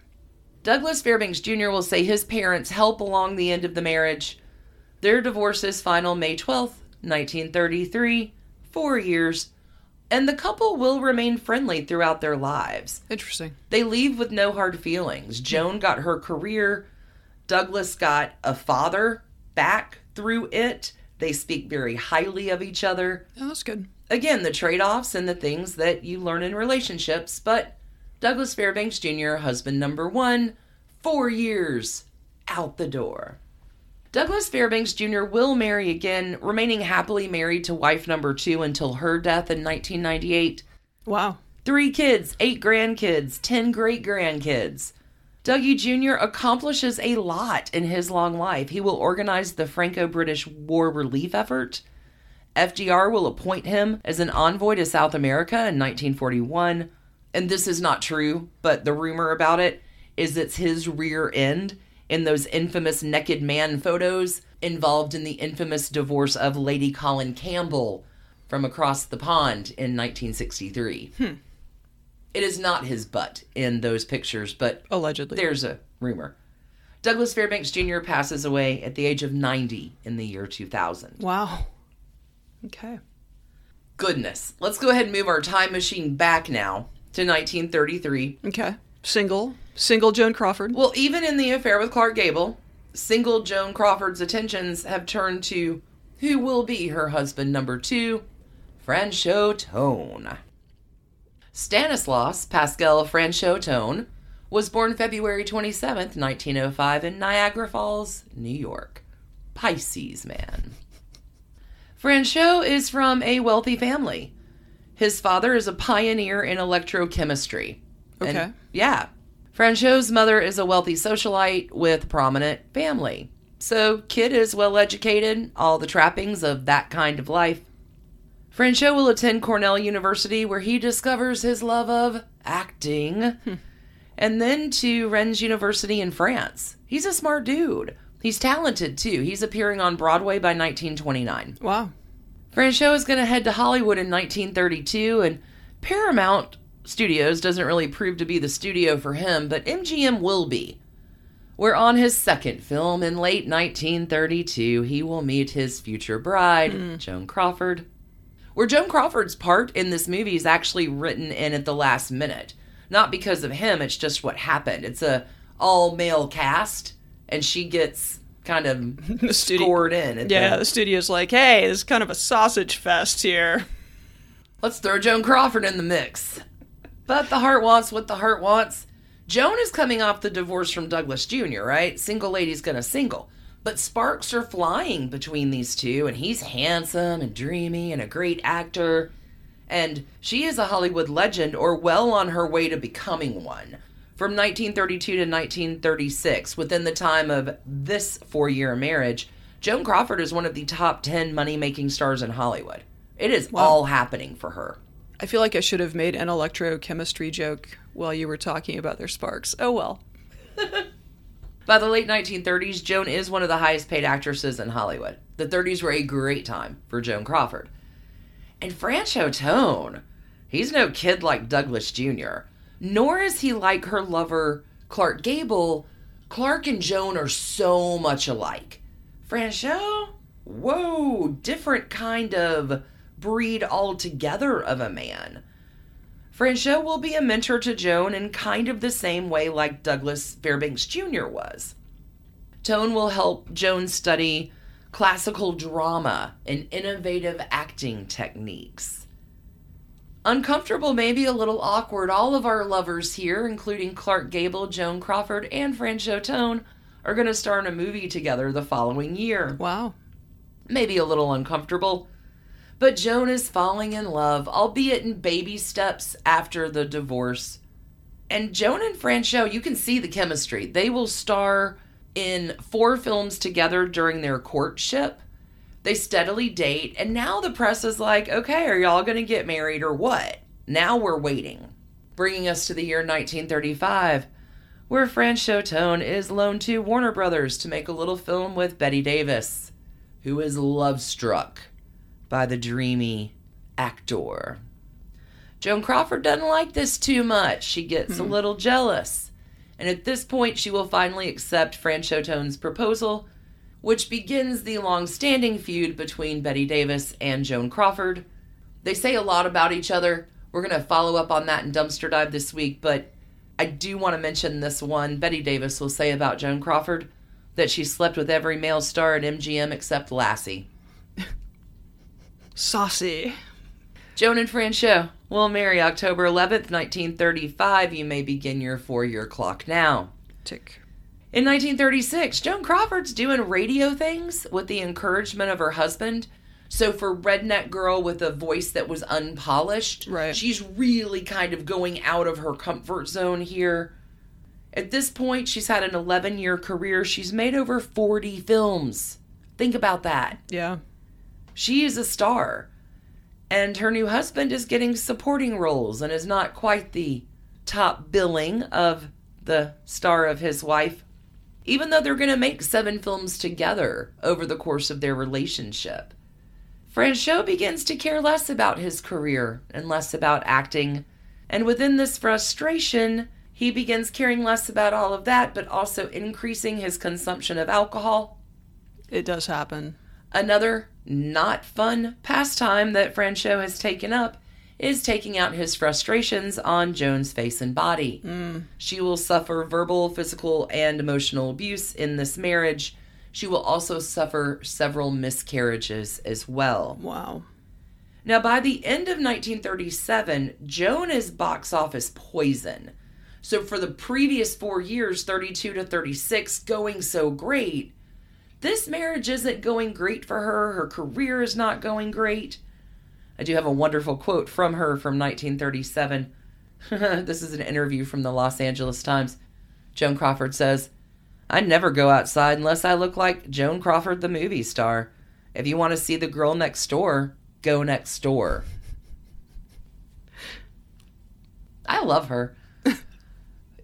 Douglas Fairbanks Jr. will say his parents help along the end of the marriage. Their divorce is final May 12th, 1933, four years, and the couple will remain friendly throughout their lives. Interesting. They leave with no hard feelings. Hmm. Joan got her career, Douglas got a father back through it. They speak very highly of each other Yeah, that's good. Again, the trade offs and the things that you learn in relationships. But Douglas Fairbanks Jr., husband number one, four years out the door. Douglas Fairbanks Jr. will marry again, remaining happily married to wife number two until her death in 1998. Wow. Three kids, eight grandkids, ten great grandkids. Dougie Jr. accomplishes a lot in his long life. He will organize the Franco British War relief effort. FDR will appoint him as an envoy to South America in 1941. And this is not true, but the rumor about it is it's his rear end in those infamous naked man photos involved in the infamous divorce of Lady Colin Campbell from across the pond in 1963. Hmm. It is not his butt in those pictures, but Allegedly. there's a rumor. Douglas Fairbanks Jr. passes away at the age of 90 in the year 2000. Wow. Okay. Goodness. Let's go ahead and move our time machine back now to 1933. Okay. Single. Single Joan Crawford. Well, even in the affair with Clark Gable, single Joan Crawford's attentions have turned to who will be her husband number two, Franchot Tone. Stanislaus Pascal Franchot Tone was born February 27th, 1905, in Niagara Falls, New York. Pisces man. Franchot is from a wealthy family. His father is a pioneer in electrochemistry. And- Okay. yeah. Franchot's mother is a wealthy socialite with prominent family. So, kid is well educated, all the trappings of that kind of life. Franchot will attend Cornell University where he discovers his love of acting. Hmm. and then to Rennes University in France. He's a smart dude. He's talented too. He's appearing on Broadway by 1929. Wow. Franchot is going to head to Hollywood in 1932, and Paramount Studios doesn't really prove to be the studio for him, but MGM will be. Where on his second film in late 1932, he will meet his future bride, hmm. Joan Crawford. Where Joan Crawford's part in this movie is actually written in at the last minute. Not because of him, it's just what happened. It's a all male cast, and she gets kind of The studio. scored in. Yeah, the, the studio's like, hey, this is kind of a sausage fest here. Let's throw Joan Crawford in the mix. But the heart wants what the heart wants. Joan is coming off the divorce from Douglas Jr., right? Single lady's gonna single. But sparks are flying between these two, and he's handsome and dreamy and a great actor. And she is a Hollywood legend, or well on her way to becoming one. From 1932 to 1936, within the time of this four year marriage, Joan Crawford is one of the top 10 money making stars in Hollywood. It is all happening for her. I feel like I should have made an electrochemistry joke while you were talking about their sparks. Oh well. By the late 1930s, Joan is one of the highest paid actresses in Hollywood. The 30s were a great time for Joan Crawford. And Franchot Tone, he's no kid like Douglas Jr., nor is he like her lover Clark Gable. Clark and Joan are so much alike. Franchot, whoa, different kind of breed altogether of a man. Franchot will be a mentor to Joan in kind of the same way like Douglas Fairbanks Jr. was. Tone will help Joan study classical drama and innovative acting techniques. Uncomfortable, maybe a little awkward, all of our lovers here, including Clark Gable, Joan Crawford, and Franchot Tone, are going to star in a movie together the following year. Wow. Maybe a little uncomfortable, but Joan is falling in love, albeit in baby steps after the divorce. And Joan and Franchot, you can see the chemistry. They will star in four films together during their courtship. They steadily date, and now the press is like, okay, are y'all gonna get married or what? Now we're waiting. Bringing us to the year 1935, where Franchot Tone is loaned to Warner Brothers to make a little film with Bette Davis, who is love struck by the dreamy actor. Joan Crawford doesn't like this too much. She gets a hmm. little jealous. And at this point, she will finally accept Franchot Tone's proposal, which begins the long standing feud between Bette Davis and Joan Crawford. They say a lot about each other. We're going to follow up on that in Dumpster Dive this week, but I do want to mention this one. Bette Davis will say about Joan Crawford that she slept with every male star at MGM except Lassie. Saucy. Joan and Franchot will marry October 11th, 1935. You may begin your four year clock now. Tick. In 1936, Joan Crawford's doing radio things with the encouragement of her husband. So, for Redneck Girl with a voice that was unpolished, Right. she's really kind of going out of her comfort zone here. At this point, she's had an 11 year career. She's made over 40 films. Think about that. Yeah. She is a star. And her new husband is getting supporting roles and is not quite the top billing of the star of his wife, even though they're going to make seven films together over the course of their relationship. Franchot begins to care less about his career and less about acting. And within this frustration, he begins caring less about all of that, but also increasing his consumption of alcohol It does happen. Another not fun pastime that Franchot has taken up is taking out his frustrations on Joan's face and body. Mm. She will suffer verbal, physical, and emotional abuse in this marriage. She will also suffer several miscarriages as well. Wow. Now, by the end of 1937, Joan is box office poison. So, for the previous four years, 32 to 36, going so great, this marriage isn't going great for her. Her career is not going great. I do have a wonderful quote from her from 1937. this is an interview from the Los Angeles Times. Joan Crawford says, I never go outside unless I look like Joan Crawford, the movie star. If you want to see the girl next door, go next door. I love her.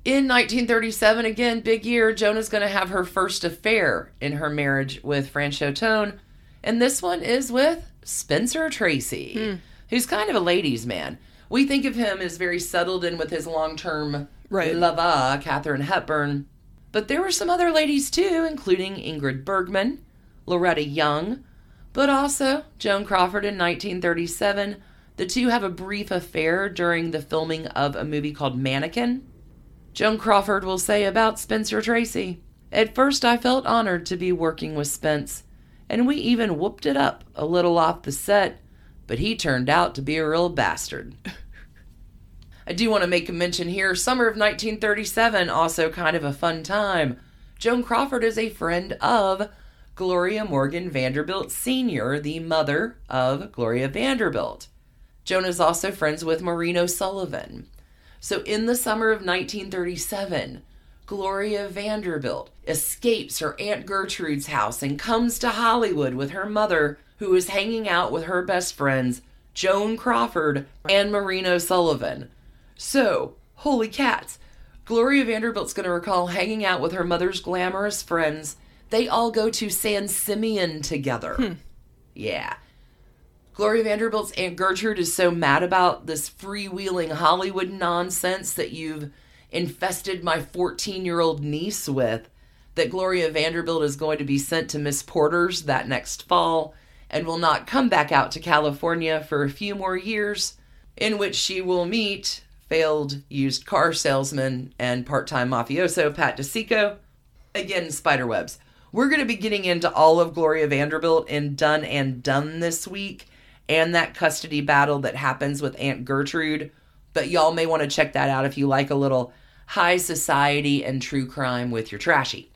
In 1937, again, big year, Joan is going to have her first affair in her marriage with Franchot Tone. And this one is with Spencer Tracy, hmm. who's kind of a ladies' man. We think of him as very settled in with his long term Right. lava, Katharine Hepburn. But there were some other ladies too, including Ingrid Bergman, Loretta Young, but also Joan Crawford in 1937. The two have a brief affair during the filming of a movie called Mannequin. Joan Crawford will say about Spencer Tracy At first, I felt honored to be working with Spence, and we even whooped it up a little off the set, but he turned out to be a real bastard. I do want to make a mention here summer of 1937, also kind of a fun time. Joan Crawford is a friend of Gloria Morgan Vanderbilt Sr., the mother of Gloria Vanderbilt. Joan is also friends with Maureen O'Sullivan. So, in the summer of 1937, Gloria Vanderbilt escapes her Aunt Gertrude's house and comes to Hollywood with her mother, who is hanging out with her best friends, Joan Crawford, and Maureen O'Sullivan. So, holy cats. Gloria Vanderbilt's going to recall hanging out with her mother's glamorous friends. They all go to San Simeon together. Hmm. Yeah. Gloria Vanderbilt's Aunt Gertrude is so mad about this freewheeling Hollywood nonsense that you've infested my 14 year old niece with that Gloria Vanderbilt is going to be sent to Miss Porter's that next fall and will not come back out to California for a few more years, in which she will meet failed used car salesman and part time mafioso Pat DiCicco. Again, spiderwebs. We're going to be getting into all of Gloria Vanderbilt in Done and Done this week and that custody battle that happens with Aunt Gertrude. But y'all may want to check that out if you like a little high society and true crime with your trashy.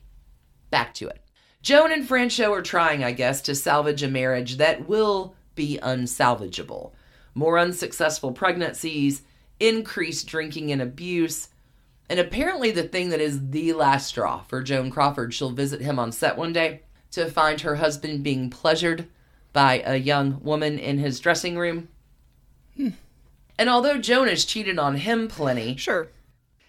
Back to it. Joan and Franchot are trying, I guess, to salvage a marriage that will be unsalvageable. More unsuccessful pregnancies, increased drinking and abuse, and apparently the thing that is the last straw for Joan Crawford, she'll visit him on set one day to find her husband being pleasured by a young woman in his dressing room. Hmm. And although Joan has cheated on him plenty, Sure.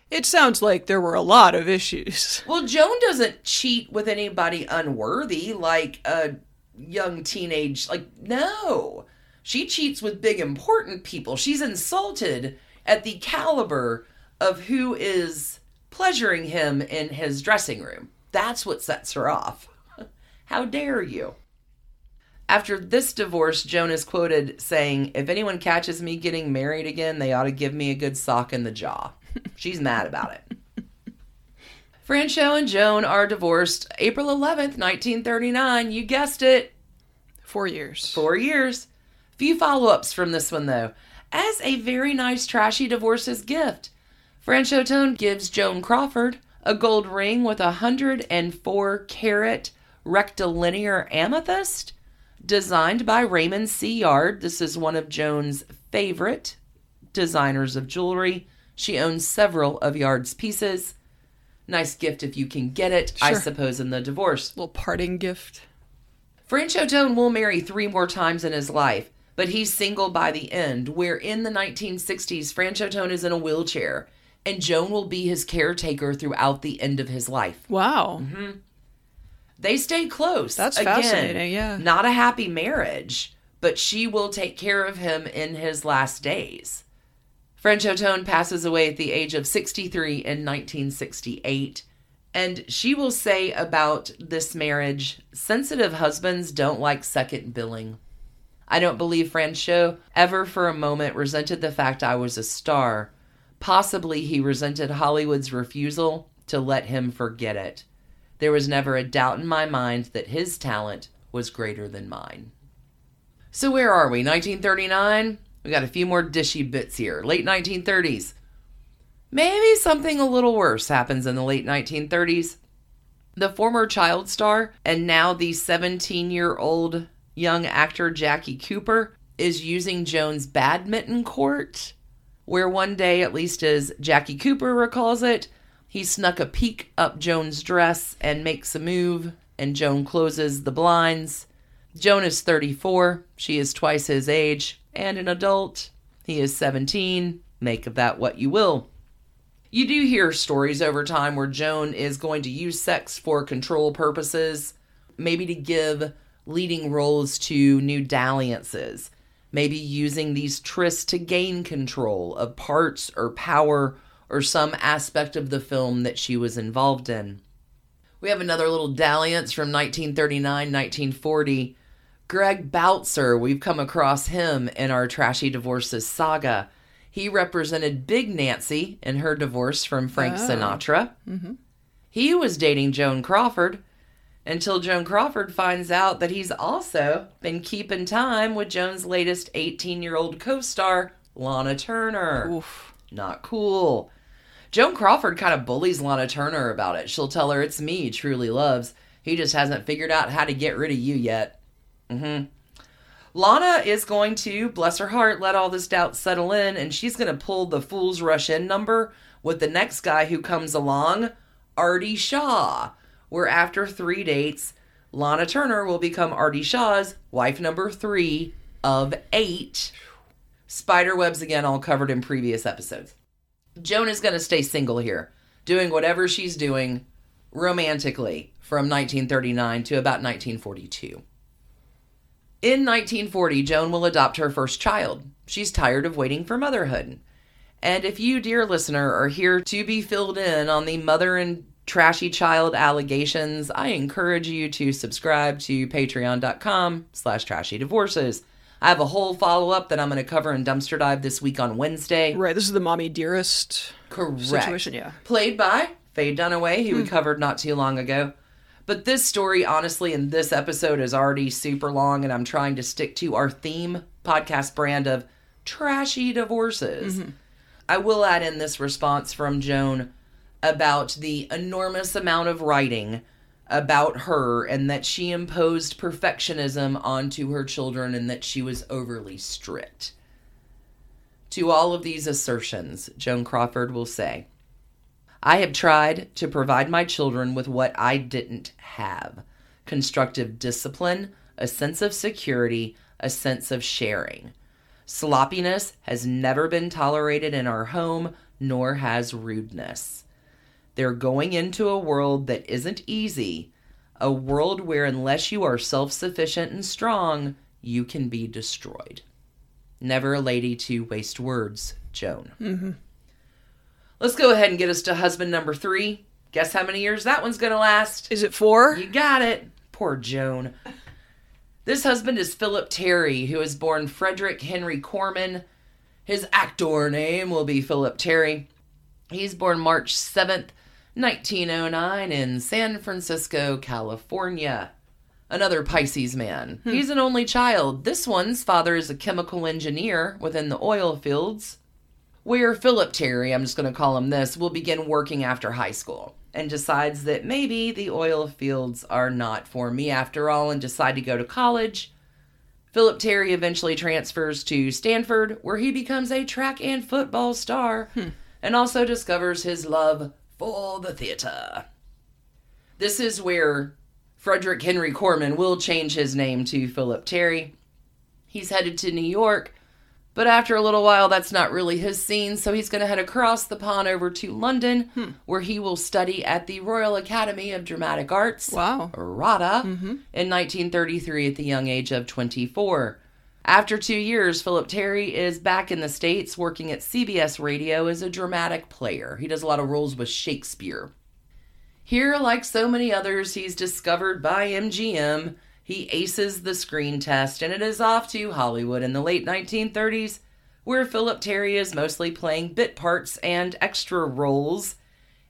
It sounds like there were a lot of issues. Well, Joan doesn't cheat with anybody unworthy, like a young teenage. Like, no. She cheats with big, important people. She's insulted at the caliber of who is pleasuring him in his dressing room. That's what sets her off. How dare you? After this divorce, Joan is quoted saying, If anyone catches me getting married again, they ought to give me a good sock in the jaw. She's mad about it. Franchot and Joan are divorced April 11th, 1939. You guessed it, Four years. four years. Few follow ups from this one, though. As a very nice, trashy divorce's gift, Franchot Tone gives Joan Crawford a gold ring with a 104 carat rectilinear amethyst designed by Raymond C. Yard. This is one of Joan's favorite designers of jewelry. She owns several of Yard's pieces. Nice gift if you can get it, I suppose, in the divorce. Little parting gift. Franchot Tone will marry three more times in his life, but he's single by the end, where in the 1960s, Franchot Tone is in a wheelchair, and Joan will be his caretaker throughout the end of his life. Wow. Mm-hmm. They stay close. That's Again, fascinating, yeah. Not a happy marriage, but she will take care of him in his last days. Franchot Tone passes away at the age of 63 in 1968. And she will say about this marriage sensitive husbands don't like second billing. I don't believe Franchot ever for a moment resented the fact I was a star. Possibly he resented Hollywood's refusal to let him forget it. There was never a doubt in my mind that his talent was greater than mine. So, where are we? 1939? We got a few more dishy bits here. Late 1930s. Maybe something a little worse happens in the late 1930s. The former child star and now the 17 year old young actor Jackie Cooper is using Joan's badminton court, where one day, at least as Jackie Cooper recalls it, he snuck a peek up Joan's dress and makes a move, and Joan closes the blinds. Joan is 34, she is twice his age, and an adult. He is 17. Make of that what you will. You do hear stories over time where Joan is going to use sex for control purposes, maybe to give leading roles to new dalliances, maybe using these trysts to gain control of parts or power or some aspect of the film that she was involved in. We have another little dalliance from 1939 1940. Greg Bautzer, we've come across him in our Trashy Divorces saga. He represented Big Nancy in her divorce from Frank Oh. Sinatra. Mm-hmm. He was dating Joan Crawford until Joan Crawford finds out that he's also been keeping time with Joan's latest 18 year old co star, Lana Turner. Oof. Not cool. Joan Crawford kind of bullies Lana Turner about it. She'll tell her, It's me truly loves. He just hasn't figured out how to get rid of you yet. hmm Lana is going to, bless her heart, let all this doubt settle in, and she's going to pull the Fools Rush In number with the next guy who comes along, Artie Shaw. Where after three dates, Lana Turner will become Artie Shaw's wife number three of eight. Spider webs again, all covered in previous episodes. Joan is going to stay single here, doing whatever she's doing romantically from 1939 to about 1942. In 1940, Joan will adopt her first child. She's tired of waiting for motherhood. And if you, dear listener, are here to be filled in on the mother and trashy child allegations, I encourage you to subscribe to patreon.com slash trashy divorces. I have a whole follow up that I'm going to cover in Dumpster Dive this week on Wednesday. Right, this is the mommy dearest Correct. situation, yeah. Played by Faye Dunaway, who we hmm. covered not too long ago. But this story, honestly, in this episode is already super long, and I'm trying to stick to our theme podcast brand of trashy divorces. Mm-hmm. I will add in this response from Joan about the enormous amount of writing about her and that she imposed perfectionism onto her children and that she was overly strict. To all of these assertions, Joan Crawford will say, I have tried to provide my children with what I didn't have constructive discipline, a sense of security, a sense of sharing. Sloppiness has never been tolerated in our home, nor has rudeness. They're going into a world that isn't easy, a world where, unless you are self sufficient and strong, you can be destroyed. Never a lady to waste words, Joan. Mm-hmm. Let's go ahead and get us to husband number three. Guess how many years that one's gonna last? Is it four? You got it. Poor Joan. This husband is Philip Terry, who was born Frederick Henry Kormann. His actor name will be Philip Terry. He's born March 7th, 1909, in San Francisco, California. Another Pisces man. Hmm. He's an only child. This one's father is a chemical engineer within the oil fields where Philip Terry, I'm just going to call him this, will begin working after high school and decides that maybe the oil fields are not for me after all and decide to go to college. Philip Terry eventually transfers to Stanford where he becomes a track and football star hmm. and also discovers his love for the theater. This is where Frederick Henry Kormann will change his name to Philip Terry. He's headed to New York but after a little while, that's not really his scene, so he's going to head across the pond over to London, hmm. where he will study at the Royal Academy of Dramatic Arts, Wow. RADA, mm-hmm. in 1933 at the young age of 24. After two years, Philip Terry is back in the States working at CBS Radio as a dramatic player. He does a lot of roles with Shakespeare. Here, like so many others, he's discovered by MGM. He aces the screen test, and it is off to Hollywood in the late 1930s, where Philip Terry is mostly playing bit parts and extra roles,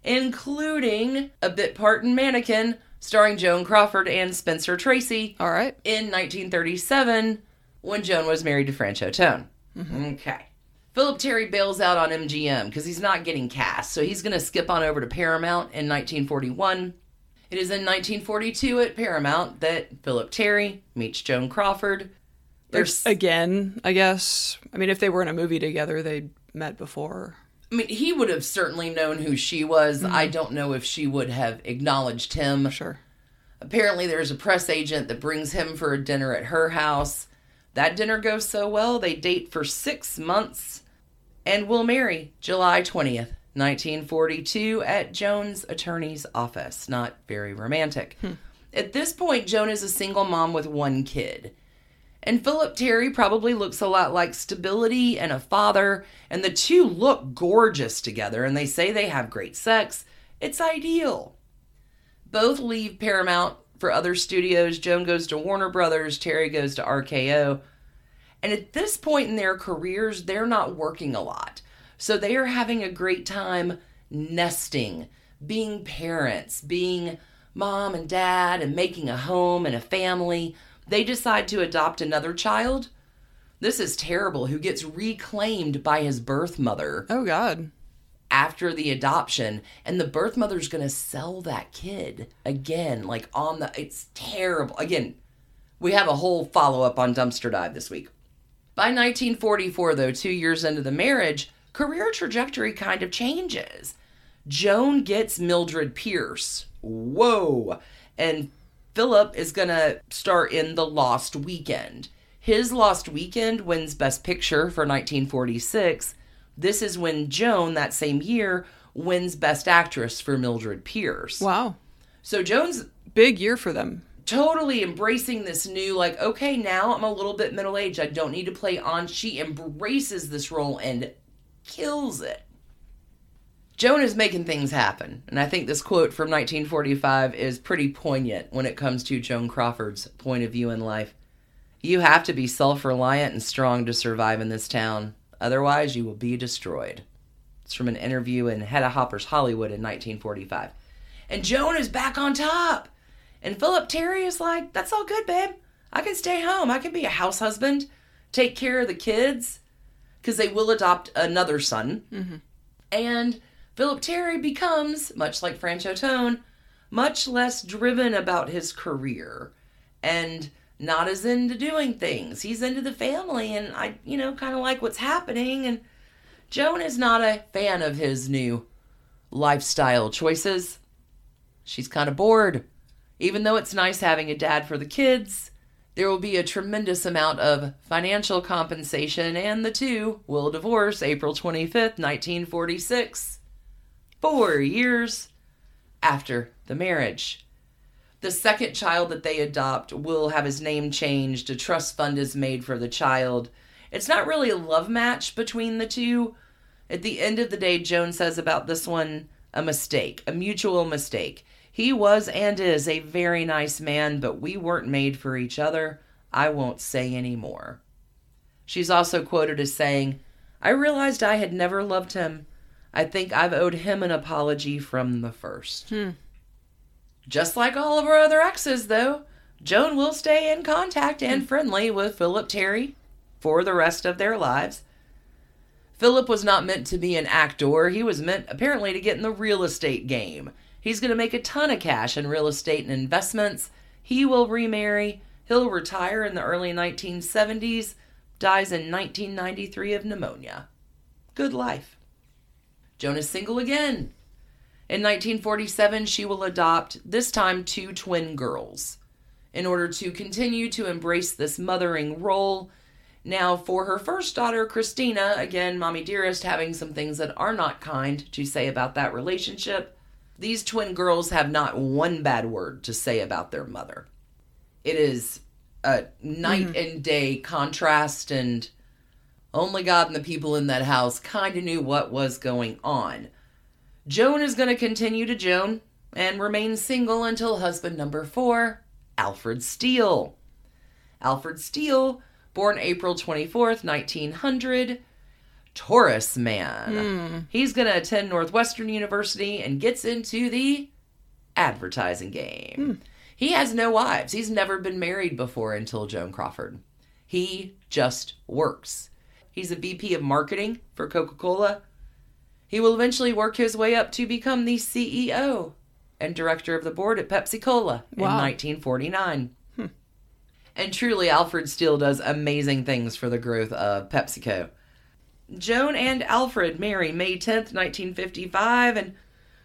including a bit part in Mannequin, starring Joan Crawford and Spencer Tracy All right. in 1937 when Joan was married to Franchot Tone. Mm-hmm. Okay. Philip Terry bails out on MGM because he's not getting cast, so he's going to skip on over to Paramount in 1941. It is in 1942 at Paramount that Philip Terry meets Joan Crawford. There's, Again, I guess. I mean, if they were in a movie together, they'd met before. I mean, he would have certainly known who she was. Mm-hmm. I don't know if she would have acknowledged him. Sure. Apparently, there's a press agent that brings him for a dinner at her house. That dinner goes so well, they date for six months and will marry July 20th, 1942, at Joan's attorney's office. Not very romantic. Hmm. At this point, Joan is a single mom with one kid. And Philip Terry probably looks a lot like stability and a father, and the two look gorgeous together, and they say they have great sex. It's ideal. Both leave Paramount for other studios. Joan goes to Warner Brothers, Terry goes to RKO. And at this point in their careers, they're not working a lot. So they are having a great time nesting, being parents, being mom and dad, and making a home and a family. They decide to adopt another child. This is terrible, who gets reclaimed by his birth mother Oh, God. After the adoption and the birth mother's going to sell that kid again like on the it's terrible. Again we have a whole follow-up on dumpster dive this week. By 1944 though 2 years into the marriage career trajectory kind of changes. Joan gets mildred pierce. Whoa. And philip is going to start in the lost weekend. His Lost Weekend wins Best Picture for 1946. This is when Joan, that same year, wins Best Actress for Mildred Pierce. Wow. So Joan's Big year for them. totally embracing this new, like, okay, now I'm a little bit middle aged. I don't need to play on. She embraces this role and kills it. Joan is making things happen. And I think this quote from 1945 is pretty poignant when it comes to Joan Crawford's point of view in life. You have to be self reliant and strong to survive in this town. Otherwise, you will be destroyed. It's from an interview in Hedda Hopper's Hollywood in 1945. And Joan is back on top. And Philip Terry is like, that's all good, babe. I can stay home. I can be a house husband, take care of the kids, because they will adopt another son. Mm-hmm. And Philip Terry becomes, much like Franchot Tone, much less driven about his career and not as into doing things. He's into the family, and I, you know, kind of like what's happening. And Joan is not a fan of his new lifestyle choices. She's kind of bored. Even though it's nice having a dad for the kids, there will be a tremendous amount of financial compensation, and the two will divorce April 25th, 1946, four years after the marriage. The second child that they adopt will have his name changed. A trust fund is made for the child. It's not really a love match between the two. At the end of the day, Joan says about this one a mistake, a mutual mistake. He was and is a very nice man, but we weren't made for each other. I won't say any more. She's also quoted as saying, I realized I had never loved him. I think I've owed him an apology from the first. Hmm. Just like all of our other exes, though, Joan will stay in contact and friendly with Philip Terry for the rest of their lives. Philip was not meant to be an actor. He was meant, apparently, to get in the real estate game. He's going to make a ton of cash in real estate and investments. He will remarry. He'll retire in the early 1970s, dies in 1993 of pneumonia. Good life. Joan is single again. In 1947, she will adopt, this time, two twin girls in order to continue to embrace this mothering role. Now, for her first daughter, Christina, again, Mommy Dearest, having some things that are not kind to say about that relationship, these twin girls have not one bad word to say about their mother. It is a night mm-hmm. and day contrast, and oh only God and the people in that house kind of knew what was going on. Joan is going to continue to Joan and remain single until husband number four, Alfred Steele. Alfred Steele, born April 24th, 1900, Taurus man. Hmm. He's going to attend Northwestern University and gets into the advertising game. Hmm. He has no wives. He's never been married before until Joan Crawford. He just works. He's a VP of marketing for Coca Cola. He will eventually work his way up to become the CEO and director of the board at Pepsi Cola in Wow. 1949. Hmm. And truly, Alfred Steele does amazing things for the growth of PepsiCo. Joan and Alfred marry May 10th, 1955, and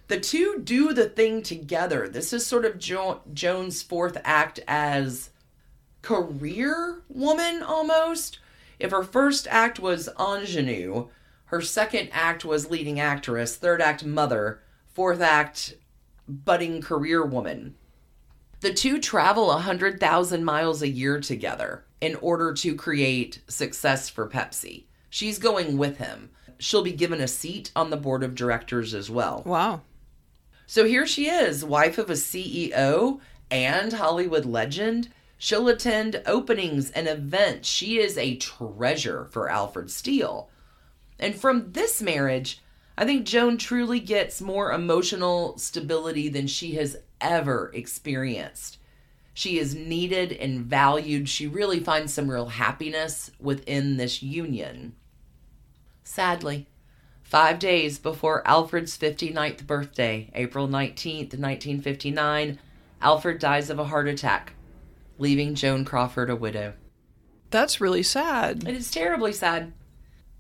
the two do the thing together. This is sort of jo- Joan's fourth act as career woman almost. If her first act was ingenue, her second act was leading actress, third act mother, fourth act budding career woman. The two travel 100,000 miles a year together in order to create success for Pepsi. She's going with him. She'll be given a seat on the board of directors as well. Wow. So here she is, wife of a CEO and Hollywood legend. She'll attend openings and events. She is a treasure for Alfred Steele. And from this marriage, I think Joan truly gets more emotional stability than she has ever experienced. She is needed and valued. She really finds some real happiness within this union. Sadly, Five days before Alfred's 59th birthday, April 19th, 1959, Alfred dies of a heart attack, leaving Joan Crawford a widow. That's really sad. It is terribly sad.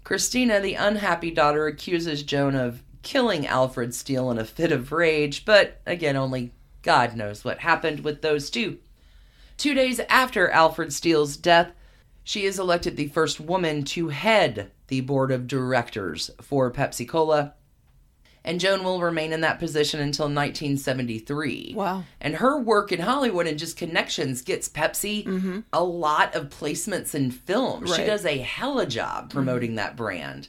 Christina, the unhappy daughter, accuses Joan of killing Alfred Steele in a fit of rage, but again, only God knows what happened with those two. Two days after Alfred Steele's death, She is elected the first woman to head the board of directors for Pepsi Cola. And Joan will remain in that position until 1973. Wow. And her work in Hollywood and just connections gets Pepsi mm-hmm. a lot of placements in films. She does a hella job promoting that brand.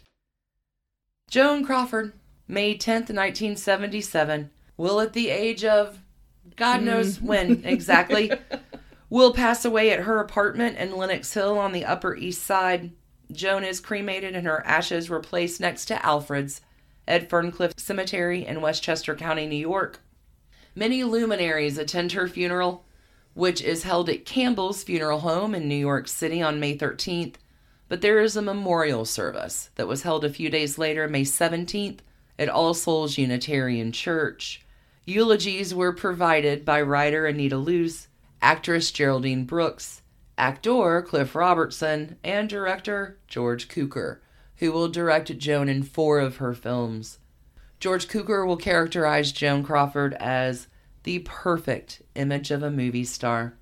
Joan Crawford, May 10th, 1977, will at the age of God hmm. knows when exactly, will pass away at her apartment in Lenox Hill on the Upper East Side. Joan is cremated and her ashes were placed next to Alfred's at Ferncliff Cemetery in Westchester County, New York. Many luminaries attend her funeral, which is held at Campbell's Funeral Home in New York City on May 13th. But there is a memorial service that was held a few days later, May 17th, at All Souls Unitarian Church. Eulogies were provided by writer Anita Loos, actress Geraldine Brooks, actor Cliff Robertson, and director George Cukor, who will direct Joan in four of her films. George Cukor will characterize Joan Crawford as the perfect image of a movie star.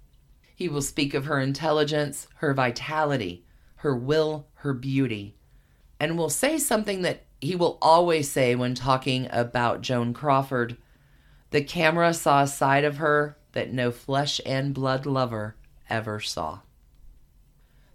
He will speak of her intelligence, her vitality, her will, her beauty, and will say something that he will always say when talking about Joan Crawford. The camera saw a side of her that no flesh and blood lover ever saw.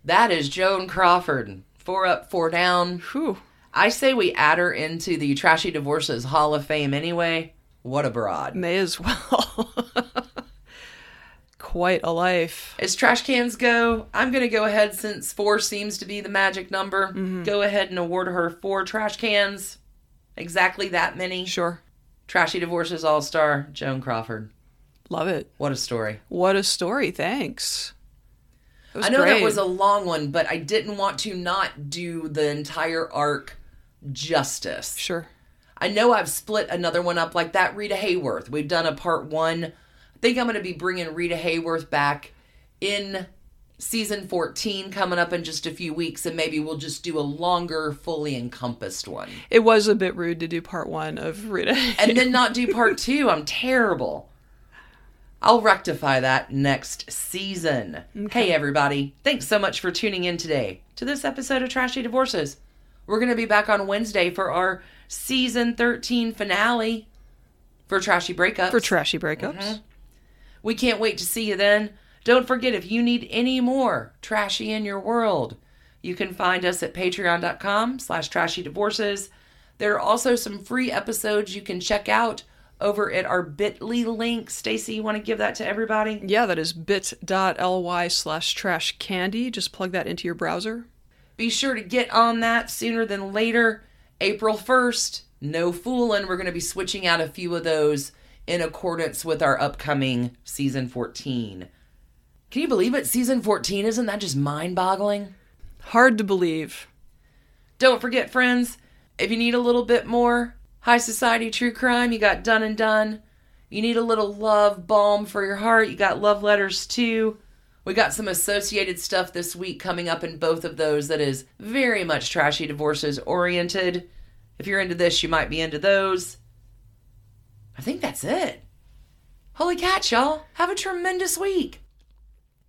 That is Joan Crawford. Four up, four down. Whew. I say we add her into the Trashy Divorces Hall of Fame anyway. What a broad. May as well. Quite a life. As trash cans go, I'm going to go ahead since four seems to be the magic number. Mm-hmm. Go ahead and award her four trash cans. Exactly that many. Sure. Trashy Divorces All Star, Joan Crawford. Love it. What a story. What a story. Thanks. I know great. that was a long one, but I didn't want to not do the entire arc justice. Sure. I know I've split another one up like that. Rita Hayworth. We've done a part one. I think I'm going to be bringing Rita Hayworth back in season 14 coming up in just a few weeks, and maybe we'll just do a longer, fully encompassed one. It was a bit rude to do part one of Rita. And then not do part two. I'm terrible. I'll rectify that next season. Hey, everybody. Thanks so much for tuning in today to this episode of Trashy Divorces. We're going to be back on Wednesday for our season 13 finale for Trashy Breakups. for trashy breakups. Mm-hmm. We can't wait to see you then. Don't forget if you need any more trashy in your world, you can find us at patreon.com slash trashy divorces. There are also some free episodes you can check out over at our bit.ly link. Stacie, you want to give that to everybody? Yeah, that is bit.ly slash trash candy. Just plug that into your browser. Be sure to get on that sooner than later. April 1st, no fooling. We're going to be switching out a few of those in accordance with our upcoming season 14. Can you believe it? Season 14, isn't that just mind boggling? Hard to believe. Don't forget, friends, if you need a little bit more high society true crime, you got Done and Done. You need a little love balm for your heart, you got Love Letters too. We got some associated stuff this week coming up in both of those that is very much trashy divorces oriented. If you're into this, you might be into those. I think that's it. Holy cats, y'all. Have a tremendous week.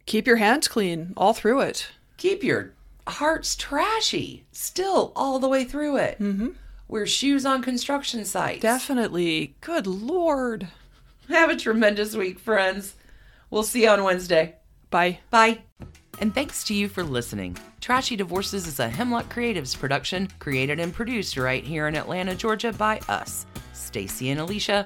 Keep your hands clean all through it. keep your hearts trashy still all the way through it. Mm-hmm. Wear shoes on construction sites. Definitely. Good lord. Have a tremendous week, friends. We'll see you on Wednesday. Bye. Bye. And thanks to you for listening. Trashy Divorces is a Hemlock Creatives production, created and produced right here in Atlanta, Georgia by us, Stacie and Alicia,